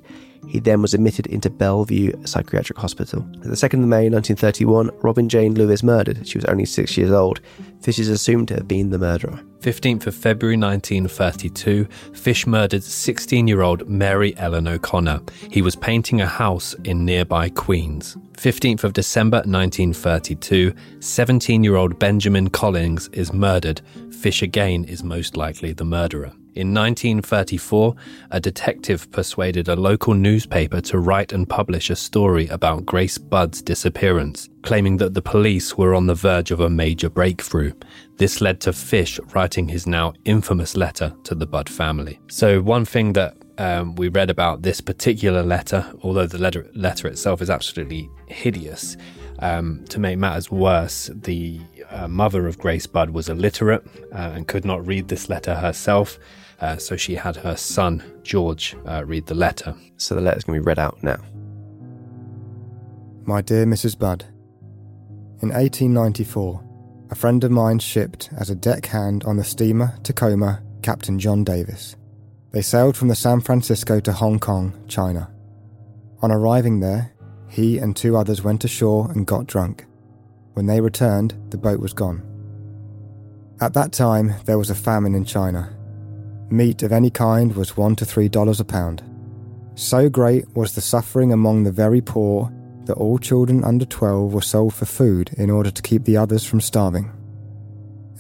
He then was admitted into Bellevue Psychiatric Hospital. The 2nd of May 1931, Robin Jane Lewis murdered. She was only six years old. Fish is assumed to have been the murderer. 15th of February 1932, Fish murdered 16 year old Mary Ellen O'Connor. He was painting a house in nearby Queens. 15th of December 1932, 17 year old Benjamin Collins is murdered. Fish again is most likely the murderer. In 1934, a detective persuaded a local newspaper to write and publish a story about Grace Budd's disappearance, claiming that the police were on the verge of a major breakthrough. This led to Fish writing his now infamous letter to the Budd family. So, one thing that um, we read about this particular letter, although the letter, letter itself is absolutely hideous, um, to make matters worse, the uh, mother of Grace Budd was illiterate uh, and could not read this letter herself. Uh, so she had her son, George, uh, read the letter. So the letter's going to be read out now. My dear Mrs. Budd, in 1894, a friend of mine shipped as a deckhand on the steamer Tacoma Captain John Davis. They sailed from the San Francisco to Hong Kong, China. On arriving there, he and two others went ashore and got drunk. When they returned, the boat was gone. At that time, there was a famine in China. Meat of any kind was one to three dollars a pound. So great was the suffering among the very poor that all children under 12 were sold for food in order to keep the others from starving.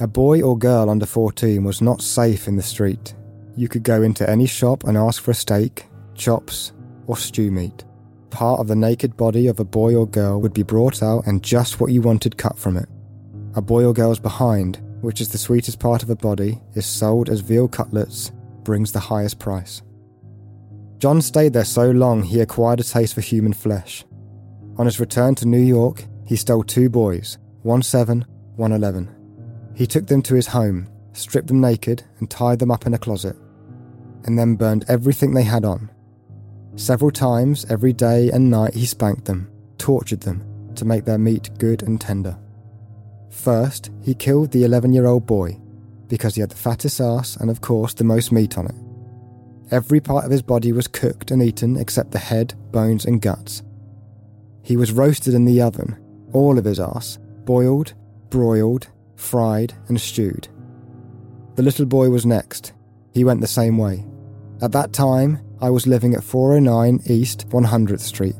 A boy or girl under 14 was not safe in the street. You could go into any shop and ask for a steak, chops, or stew meat. Part of the naked body of a boy or girl would be brought out and just what you wanted cut from it. A boy or girl's behind, which is the sweetest part of a body, is sold as veal cutlets, brings the highest price. John stayed there so long he acquired a taste for human flesh. On his return to New York, he stole two boys, one seven, one eleven. He took them to his home, stripped them naked, and tied them up in a closet, and then burned everything they had on. Several times, every day and night, he spanked them, tortured them, to make their meat good and tender. First, he killed the 11 year old boy, because he had the fattest ass and, of course, the most meat on it. Every part of his body was cooked and eaten except the head, bones, and guts. He was roasted in the oven, all of his ass, boiled, broiled, fried, and stewed. The little boy was next. He went the same way. At that time, I was living at 409 East 100th Street.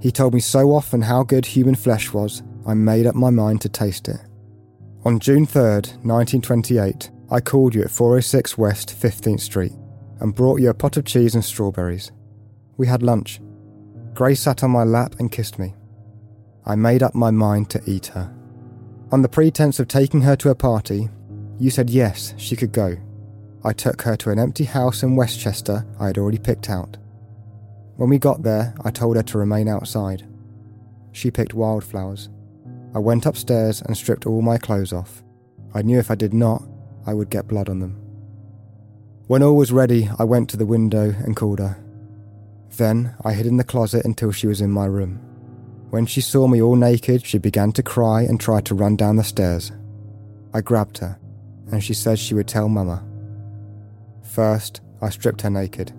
He told me so often how good human flesh was, I made up my mind to taste it. On June 3rd, 1928, I called you at 406 West 15th Street and brought you a pot of cheese and strawberries. We had lunch. Grace sat on my lap and kissed me. I made up my mind to eat her. On the pretense of taking her to a party, you said yes, she could go. I took her to an empty house in Westchester I had already picked out. When we got there, I told her to remain outside. She picked wildflowers. I went upstairs and stripped all my clothes off. I knew if I did not, I would get blood on them. When all was ready, I went to the window and called her. Then I hid in the closet until she was in my room. When she saw me all naked, she began to cry and tried to run down the stairs. I grabbed her, and she said she would tell Mama. First, I stripped her naked.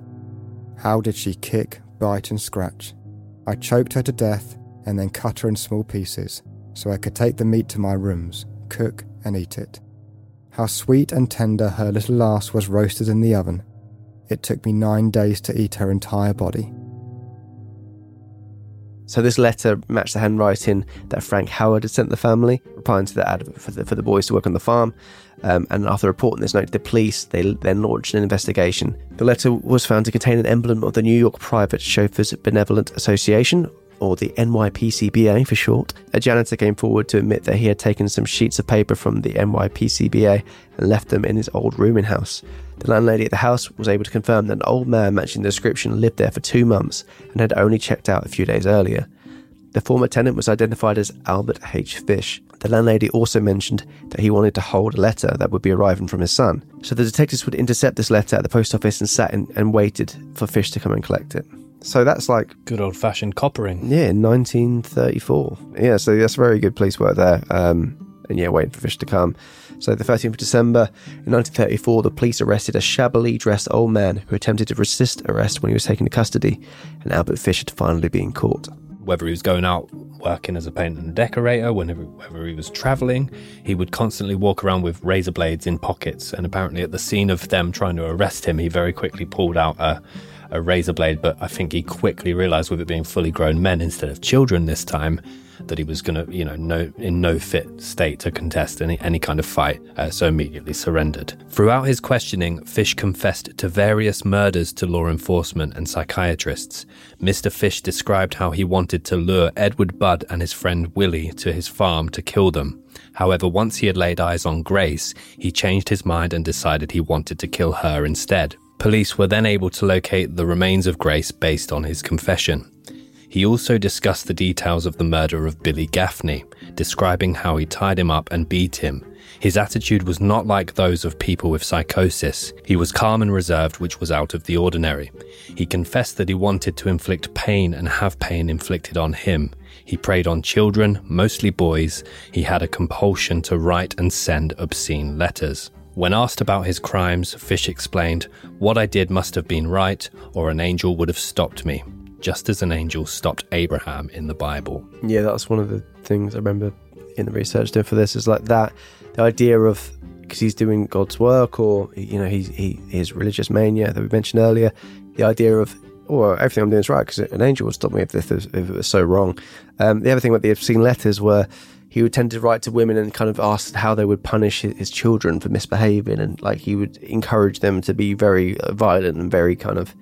How did she kick, bite, and scratch? I choked her to death and then cut her in small pieces so I could take the meat to my rooms, cook, and eat it. How sweet and tender her little ass was roasted in the oven it took me nine days to eat her entire body. So this letter matched the handwriting that Frank Howard had sent the family, replying to the ad for the, for the boys to work on the farm. Um, and after reporting this note to the police, they then launched an investigation. The letter was found to contain an emblem of the New York Private Chauffeurs Benevolent Association, or the NYPCBA for short. A janitor came forward to admit that he had taken some sheets of paper from the NYPCBA and left them in his old rooming house. The landlady at the house was able to confirm that an old man matching the description lived there for two months and had only checked out a few days earlier. The former tenant was identified as Albert H. Fish. The landlady also mentioned that he wanted to hold a letter that would be arriving from his son. So the detectives would intercept this letter at the post office and sat in, and waited for Fish to come and collect it. So that's like good old fashioned coppering. Yeah, 1934. Yeah, so that's very good police work there. Um, and yeah, waiting for Fish to come. So, the 13th of December in 1934, the police arrested a shabbily dressed old man who attempted to resist arrest when he was taken to custody, and Albert Fish had finally been caught. Whether he was going out working as a painter and decorator, whenever whether he was travelling, he would constantly walk around with razor blades in pockets. And apparently, at the scene of them trying to arrest him, he very quickly pulled out a a razor blade, but I think he quickly realized with it being fully grown men instead of children this time, that he was going to, you know, no, in no fit state to contest any, any kind of fight, uh, so immediately surrendered. Throughout his questioning, Fish confessed to various murders to law enforcement and psychiatrists. Mr. Fish described how he wanted to lure Edward Budd and his friend Willie to his farm to kill them. However, once he had laid eyes on Grace, he changed his mind and decided he wanted to kill her instead. Police were then able to locate the remains of Grace based on his confession. He also discussed the details of the murder of Billy Gaffney, describing how he tied him up and beat him. His attitude was not like those of people with psychosis. He was calm and reserved, which was out of the ordinary. He confessed that he wanted to inflict pain and have pain inflicted on him. He preyed on children, mostly boys. He had a compulsion to write and send obscene letters. When asked about his crimes, Fish explained, What I did must have been right, or an angel would have stopped me, just as an angel stopped Abraham in the Bible. Yeah, that's one of the things I remember in the research doing for this is like that the idea of because he's doing God's work or you know he's he his religious mania that we mentioned earlier, the idea of oh everything I'm doing is right because an angel would stop me if, if it was so wrong. Um, the other thing about the obscene letters were he would tend to write to women and kind of ask how they would punish his, children for misbehaving and like he would encourage them to be very uh, violent and very kind of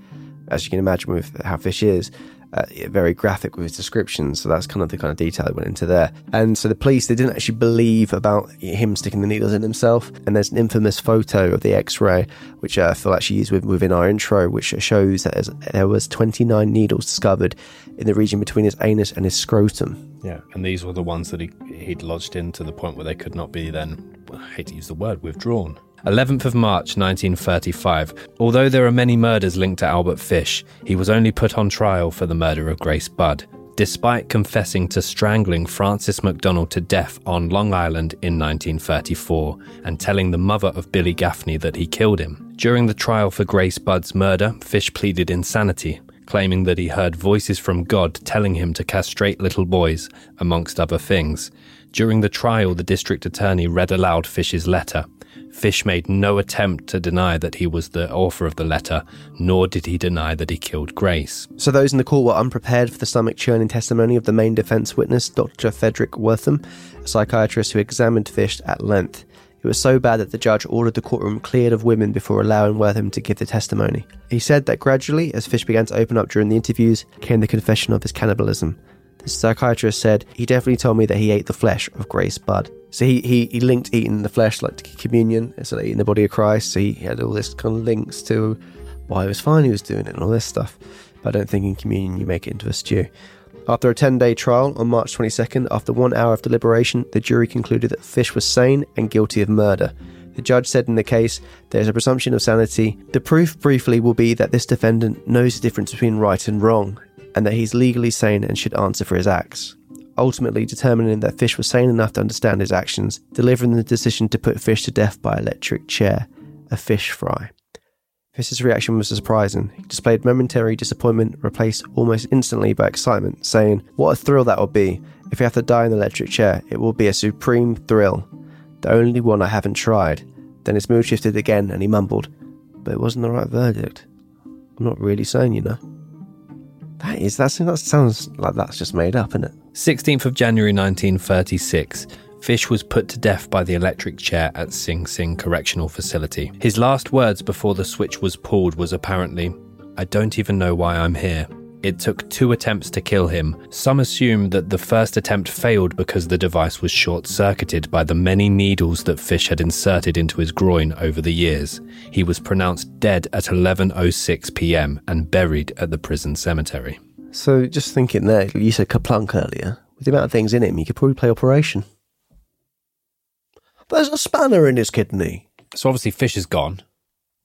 as you can imagine with how fish is uh, very graphic with his descriptions. So that's kind of the kind of detail that went into there. And so the police, they didn't actually believe about him sticking the needles in himself. And there's an infamous photo of the X-ray, which uh, Phil actually used within our intro, which shows that there was 29 needles discovered in the region between his anus and his scrotum. Yeah, and these were the ones that he, he'd lodged in to the point where they could not be then, I hate to use the word, withdrawn. 11th of March 1935. Although there are many murders linked to Albert Fish, he was only put on trial for the murder of Grace Budd, despite confessing to strangling Francis MacDonald to death on Long Island in 1934 and telling the mother of Billy Gaffney that he killed him. During the trial for Grace Budd's murder, Fish pleaded insanity, claiming that he heard voices from God telling him to castrate little boys, amongst other things. During the trial, the district attorney read aloud Fish's letter, Fish made no attempt to deny that he was the author of the letter, nor did he deny that he killed Grace. So those in the court were unprepared for the stomach churning testimony of the main defense witness, Dr. Fredric Wertham, a psychiatrist who examined Fish at length. It was so bad that the judge ordered the courtroom cleared of women before allowing Wortham to give the testimony. He said that gradually, as Fish began to open up during the interviews, came the confession of his cannibalism. The psychiatrist said he definitely told me that he ate the flesh of Grace Budd. So he, he, he linked eating the flesh like to communion, so like eating the body of Christ. So he had all this kind of links to why it was fine he was doing it and all this stuff. But I don't think in communion you make it into a stew. After a 10 day trial on March 22nd, after one hour of deliberation, the jury concluded that Fish was sane and guilty of murder. The judge said in the case, there is a presumption of sanity. The proof briefly will be that this defendant knows the difference between right and wrong, and that he's legally sane and should answer for his acts ultimately determining that Fish was sane enough to understand his actions, delivering the decision to put Fish to death by electric chair, a fish fry. Fish's reaction was surprising. He displayed momentary disappointment, replaced almost instantly by excitement, saying, What a thrill that will be! If I have to die in the electric chair, it will be a supreme thrill. The only one I haven't tried. Then his mood shifted again and he mumbled, But it wasn't the right verdict. I'm not really sane, you know. That is, that's, that sounds like that's just made up, isn't it? 16th of January 1936. Fish was put to death by the electric chair at Sing Sing Correctional Facility. His last words before the switch was pulled was apparently, I don't even know why I'm here. It took two attempts to kill him. Some assume that the first attempt failed because the device was short circuited by the many needles that Fish had inserted into his groin over the years. He was pronounced dead at 11:06 p.m. and buried at the prison cemetery. So, just thinking there, you said KerPlunk earlier. With the amount of things in him, he could probably play Operation. There's a spanner in his kidney. So obviously, Fish is gone.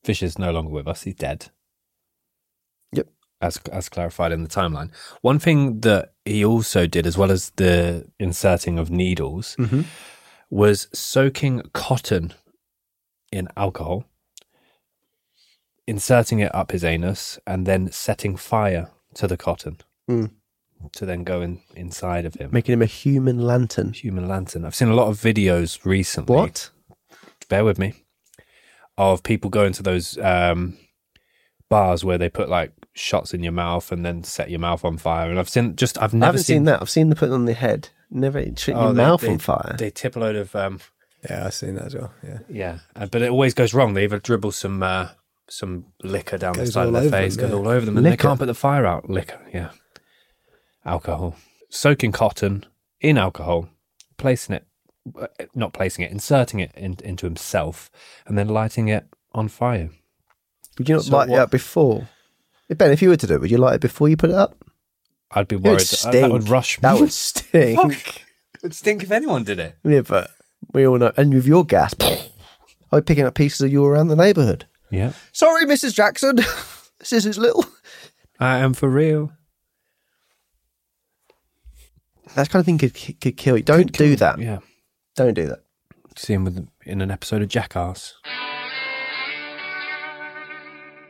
Fish is no longer with us. He's dead. Yep. As as clarified in the timeline. One thing that he also did, as well as the inserting of needles, mm-hmm. was soaking cotton in alcohol, inserting it up his anus, and then setting fire to the cotton Mm. to then go in, inside of him. Making him a human lantern. Human lantern. I've seen a lot of videos recently. What? Bear with me. Of people going to those um, bars where they put like shots in your mouth and then set your mouth on fire. And I've seen just I've I never haven't seen, that. I've seen the put on the head. Never shit Oh, your they- mouth they- on fire. They tip a load of um, Yeah, I've seen that as well. Yeah. Yeah, uh, but it always goes wrong. They either dribble some uh, some liquor down the side of all their face, them, goes yeah. all over them, and they can't put the fire out. Liquor, yeah, alcohol, soaking cotton in alcohol, placing it, uh, not placing it, inserting it in, into himself, and then lighting it on fire. Would you not So light it up before? Ben, if you were to do it, would you light it before you put it up? I'd be It worried would that, stink. that would rush. That would stink. Fuck. It would stink if anyone did it. yeah, but we all know. And with your gas, I'd be picking up pieces of you around the neighbourhood. Yeah, Sorry, Mrs. Jackson. this is his little. I am for real. That kind of thing could could kill you. Don't do that. Yeah. Don't do that. See him with in an episode of Jackass.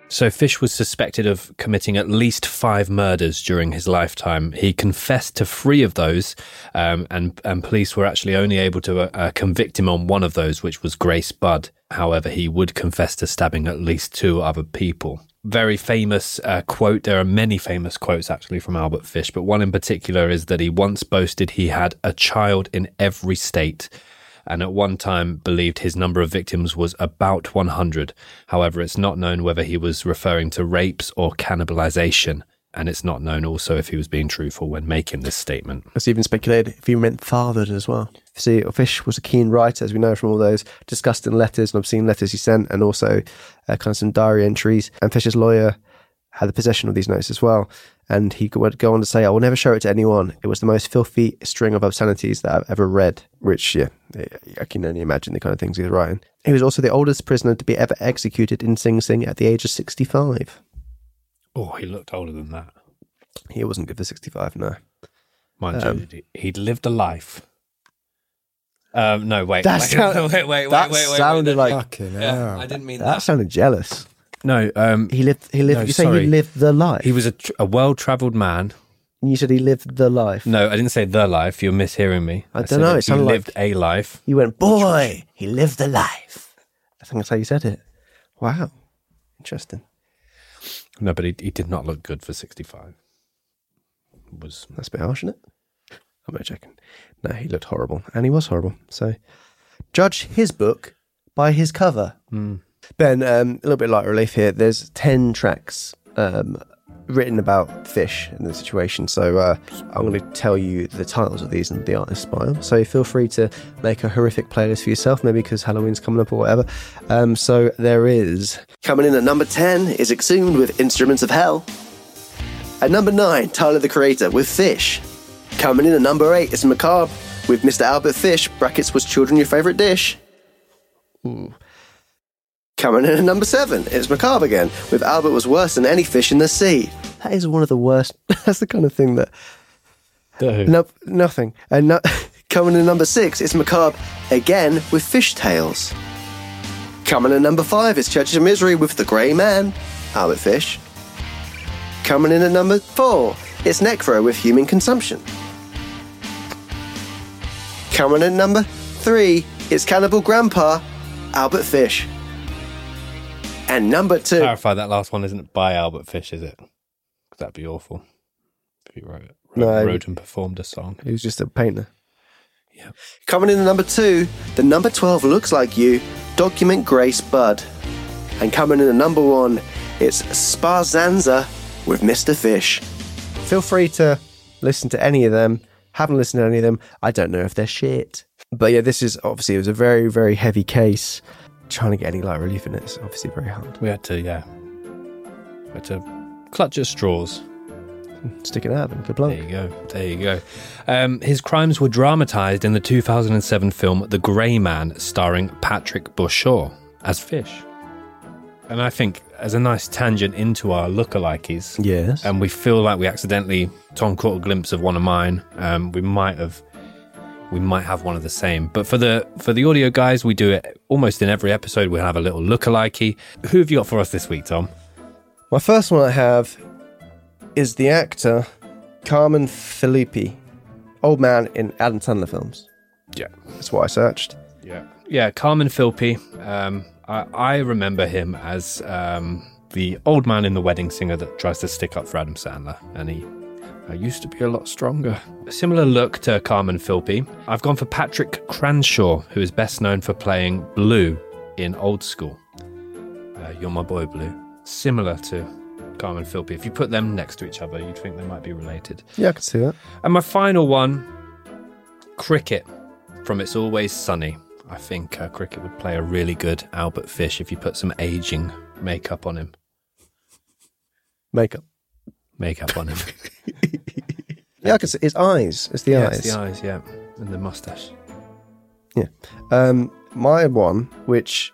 So Fish was suspected of committing at least five murders during his lifetime. He confessed to three of those, um, and and police were actually only able to uh, uh, convict him on one of those, which was Grace Budd. However, he would confess to stabbing at least two other people. Very famous uh, quote. There are many famous quotes actually from Albert Fish, but one in particular is that he once boasted he had a child in every state and at one time believed his number of victims was about 100. However, it's not known whether he was referring to rapes or cannibalization, and it's not known also if he was being truthful when making this statement. It's even speculated if he meant fathered as well. See, Fish was a keen writer, as we know from all those disgusting letters and obscene letters he sent, and also uh, kind of some diary entries. And Fish's lawyer had the possession of these notes as well. And he would go on to say, I will never show it to anyone. It was the most filthy string of obscenities that I've ever read, which, yeah, I can only imagine the kind of things he was writing. He was also the oldest prisoner to be ever executed in Sing Sing at the age of 65. Oh, he looked older than that. He wasn't good for 65, no. Mind Um, you, he'd lived a life. Um, no, wait. That wait, sound- wait, wait, wait, that wait, wait, sounded wait, like- Fucking Yeah, hell. I didn't mean That that. sounded jealous. No, um, He lived, he lived, No, you say sorry. he lived the life. he was a, tr- a well-traveled man. you said he lived the life. No, I didn't say the life. You're mishearing me. I said dunno, it sounded he like- lived a life. You went, boy, he lived the life. I think that's how you said it. Wow. Interesting. No, but he, he did not look good for 65. Was That's a bit harsh, isn't it? I'm not checking. No, he looked horrible. And he was horrible. So judge his book by his cover. Ben, um, a little bit light relief here. There's 10 tracks um, written about fish and the situation. So uh, I'm going to tell you the titles of these and the artist's bio. So feel free to make a horrific playlist for yourself, maybe because Halloween's coming up or whatever. Um, so there is. Coming in at number 10 is Exhumed with Instruments of Hell. At number 9, Tyler the Creator with Fish. Coming in at number 8 is Macabre with Mr. Albert Fish. Brackets was children your favourite dish. Ooh. Coming in at number 7 is Macabre again with Albert was worse than any fish in the sea. That is one of the worst. That's the kind of thing that. No, nothing. And no, coming in at number 6 is Macabre again with Fish Tales. Coming in at number 5 is Church of Misery with The Grey Man, Albert Fish. Coming in at number four, it's Necro with Human Consumption. Coming in number three, it's Cannibal Grandpa, Albert Fish. And number two, clarify that last one isn't by Albert Fish, is it? 'Cause that'd be awful. If he wrote, wrote, No. wrote and performed a song. he was just a painter. Yeah. Coming in at number two, the number 12 looks like you, Document Grace Budd. And coming in at number one, it's Sparzanza with Mr. Fish. Feel free to listen to any of them. Haven't listened to any of them. I don't know if they're shit. But yeah, this is obviously, it was a very, very heavy case. Trying to get any light relief in it is obviously very hard. We had to, yeah. We had to clutch at straws. Stick it out and good There you go. There you go. Um, his crimes were dramatized in the 2007 film The Grey Man, starring Patrick Bauchau as Fish. And I think, as a nice tangent into our lookalikes, Yes. and we feel like we accidentally Tom caught a glimpse of one of mine. Um, we might have, we might have one of the same. But for the for the audio guys, we do it almost in every episode. We have a little lookalikey. Who have you got for us this week, Tom? My first one I have is the actor Carmen Filippi, old man in Adam Sandler films. Yeah. That's what I searched. Yeah, yeah, Carmen Filpi. Um, I, I remember him as um, the old man in the wedding singer that tries to stick up for Adam Sandler, and he I used to be a lot stronger. A similar look to Carmen Filpi. I've gone for Patrick Cranshaw, who is best known for playing Blue in Old School. Uh, You're my boy, Blue. Similar to Carmen Filpi. If you put them next to each other, you'd think they might be related. Yeah, I can see that. And my final one, Cricket from It's Always Sunny. I think uh, Cricket would play a really good Albert Fish if you put some aging makeup on him. Makeup. Makeup on him. Yeah, I can see his eyes. It's the yeah, eyes. it's the eyes, yeah. And the mustache. Yeah. Um, my one, which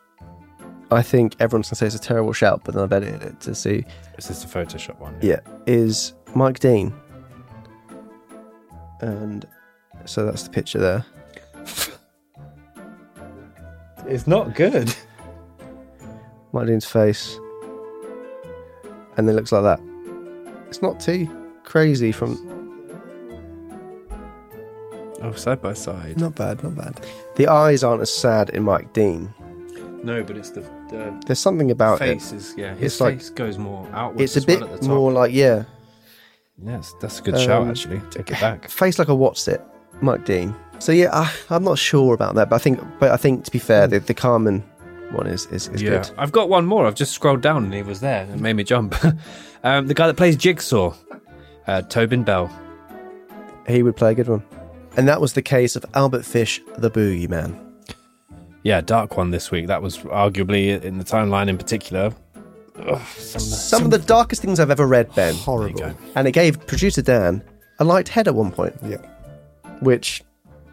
I think everyone's gonna say is a terrible shout, but then I've edited it to see. Is this the Photoshop one? Yeah, is Mike Dean. And so that's the picture there. It's not good. Mike Dean's face. And it looks like that. It's not too crazy from. Oh, side by side. Not bad, not bad. The eyes aren't as sad in Mike Dean. No, but it's the, the There's something about face it. is yeah. His It's like- face goes more outwards. It's a as well bit at the top. more like, yeah. Yes, that's a good shout Um, actually. Take it back. Face like a what's it, Mike Dean. So yeah, I, I'm not sure about that, but I think, but I think to be fair, the, the Carmen one is is, is yeah, good. I've got one more. I've just scrolled down and he was there. It made me jump. um, the guy that plays Jigsaw, uh, Tobin Bell. He would play a good one. And that was the case of Albert Fish, the Boogeyman. Yeah, dark one this week. That was arguably in the timeline in particular. Ugh, some, Some of the darkest things I've ever read, Ben. Horrible. And it gave producer Dan a light head at one point. Yeah. Which,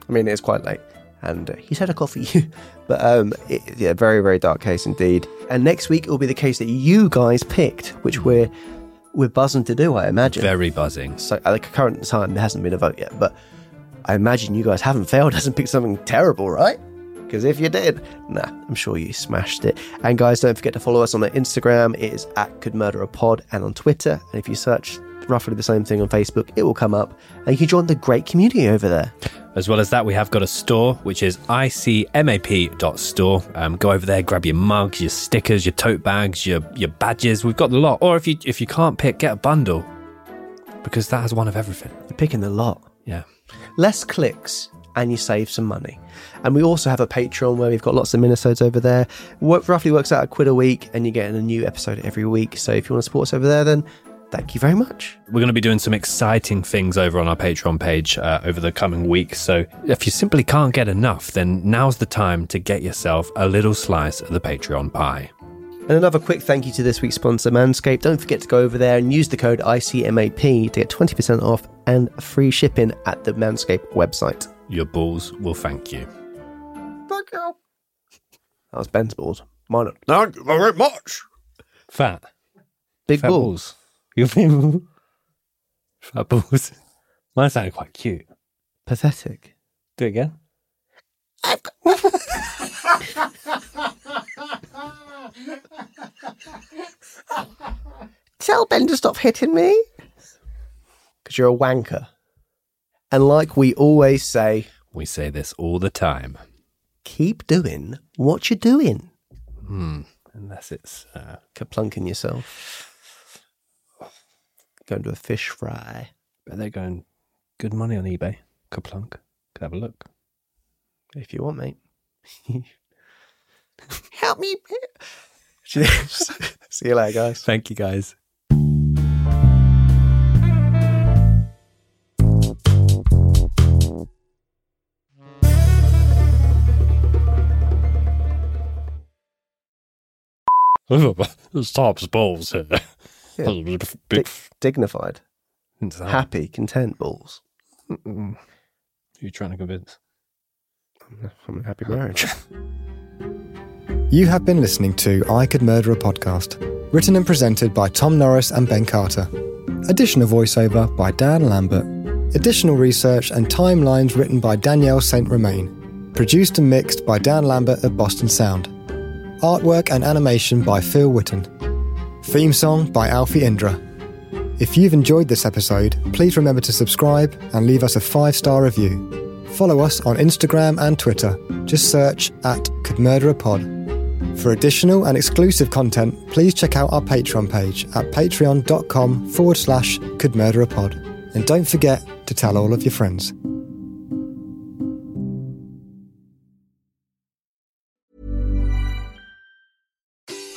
I mean, it's quite late. And uh, he's had a coffee. You but um, it, yeah, very, very dark case indeed. And next week it will be the case that you guys picked, which we're we're buzzing to do, I imagine. very buzzing. So at the current time, there hasn't been a vote yet, but I imagine you guys haven't failed, hasn't picked something terrible, right? Because if you did, nah, I'm sure you smashed it. And guys, don't forget to follow us on our Instagram. It is at Could Murder a Pod, and on Twitter. And if you search roughly the same thing on Facebook, it will come up, and you can join the great community over there. As well as that, we have got a store, which is icmap.store. Um, go over there, grab your mugs, your stickers, your tote bags, your, your badges. We've got the lot. Or if you if you can't pick, get a bundle because that has one of everything. You're picking the lot. Yeah. less clicks and you save some money. And we also have a Patreon where we've got lots of minisodes over there. Work roughly works out a quid a week, and you're getting a new episode every week. So if you want to support us over there, then thank you very much. We're going to be doing some exciting things over on our Patreon page uh, over the coming weeks. So if you simply can't get enough, then now's the time to get yourself a little slice of the Patreon pie. And another quick thank you to this week's sponsor, Manscaped. Don't forget to go over there and use the code ICMAP to get 20% off and free shipping at the Manscaped website. Your balls will thank you. Thank you. That was Ben's balls. Mine are, Thank you very much. Fat. Big Fat balls. balls. You feel fat balls. Mine sounded quite cute. Pathetic. Do it again. Tell Ben to stop hitting me. Because you're a wanker. And like we always say, We say this all the time. keep doing what you're doing. Hmm. Unless it's uh, KerPlunking yourself. Going to a fish fry. but they're going good money on eBay. KerPlunk. Could have a look. If you want, mate. Help me. See you later, guys. Thank you guys. It's Top's balls here. Yeah. Big, Dig- dignified. Happy. Happy, content balls. Who you trying to convince? I'm a happy marriage. You have been listening to I Could Murder a Podcast, written and presented by Tom Norris and Ben Carter. Additional voiceover by Dan Lambert. Additional research and timelines written by Danielle St. Romaine. Produced and mixed by Dan Lambert of Boston Sound. Artwork and animation by Phil Whitton. Theme song by Alfie Indra. If you've enjoyed this episode, please remember to subscribe and leave us a five star review. Follow us on Instagram and Twitter. Just search at Could Murder a Pod. For additional and exclusive content, please check out our Patreon page at patreon.com forward slash Could Murder a Pod. And don't forget to tell all of your friends.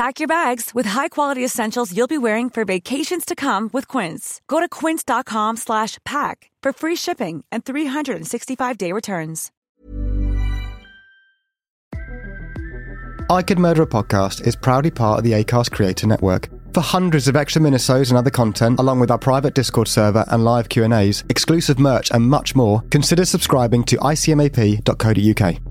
Pack your bags with high-quality essentials you'll be wearing for vacations to come with Quince. Go to quince.com slash pack for free shipping and 365-day returns. I Could Murder a Podcast is proudly part of the ACAST Creator Network. For hundreds of extra minisodes and other content, along with our private Discord server and live Q&As, exclusive merch and much more, consider subscribing to icmap.co.uk.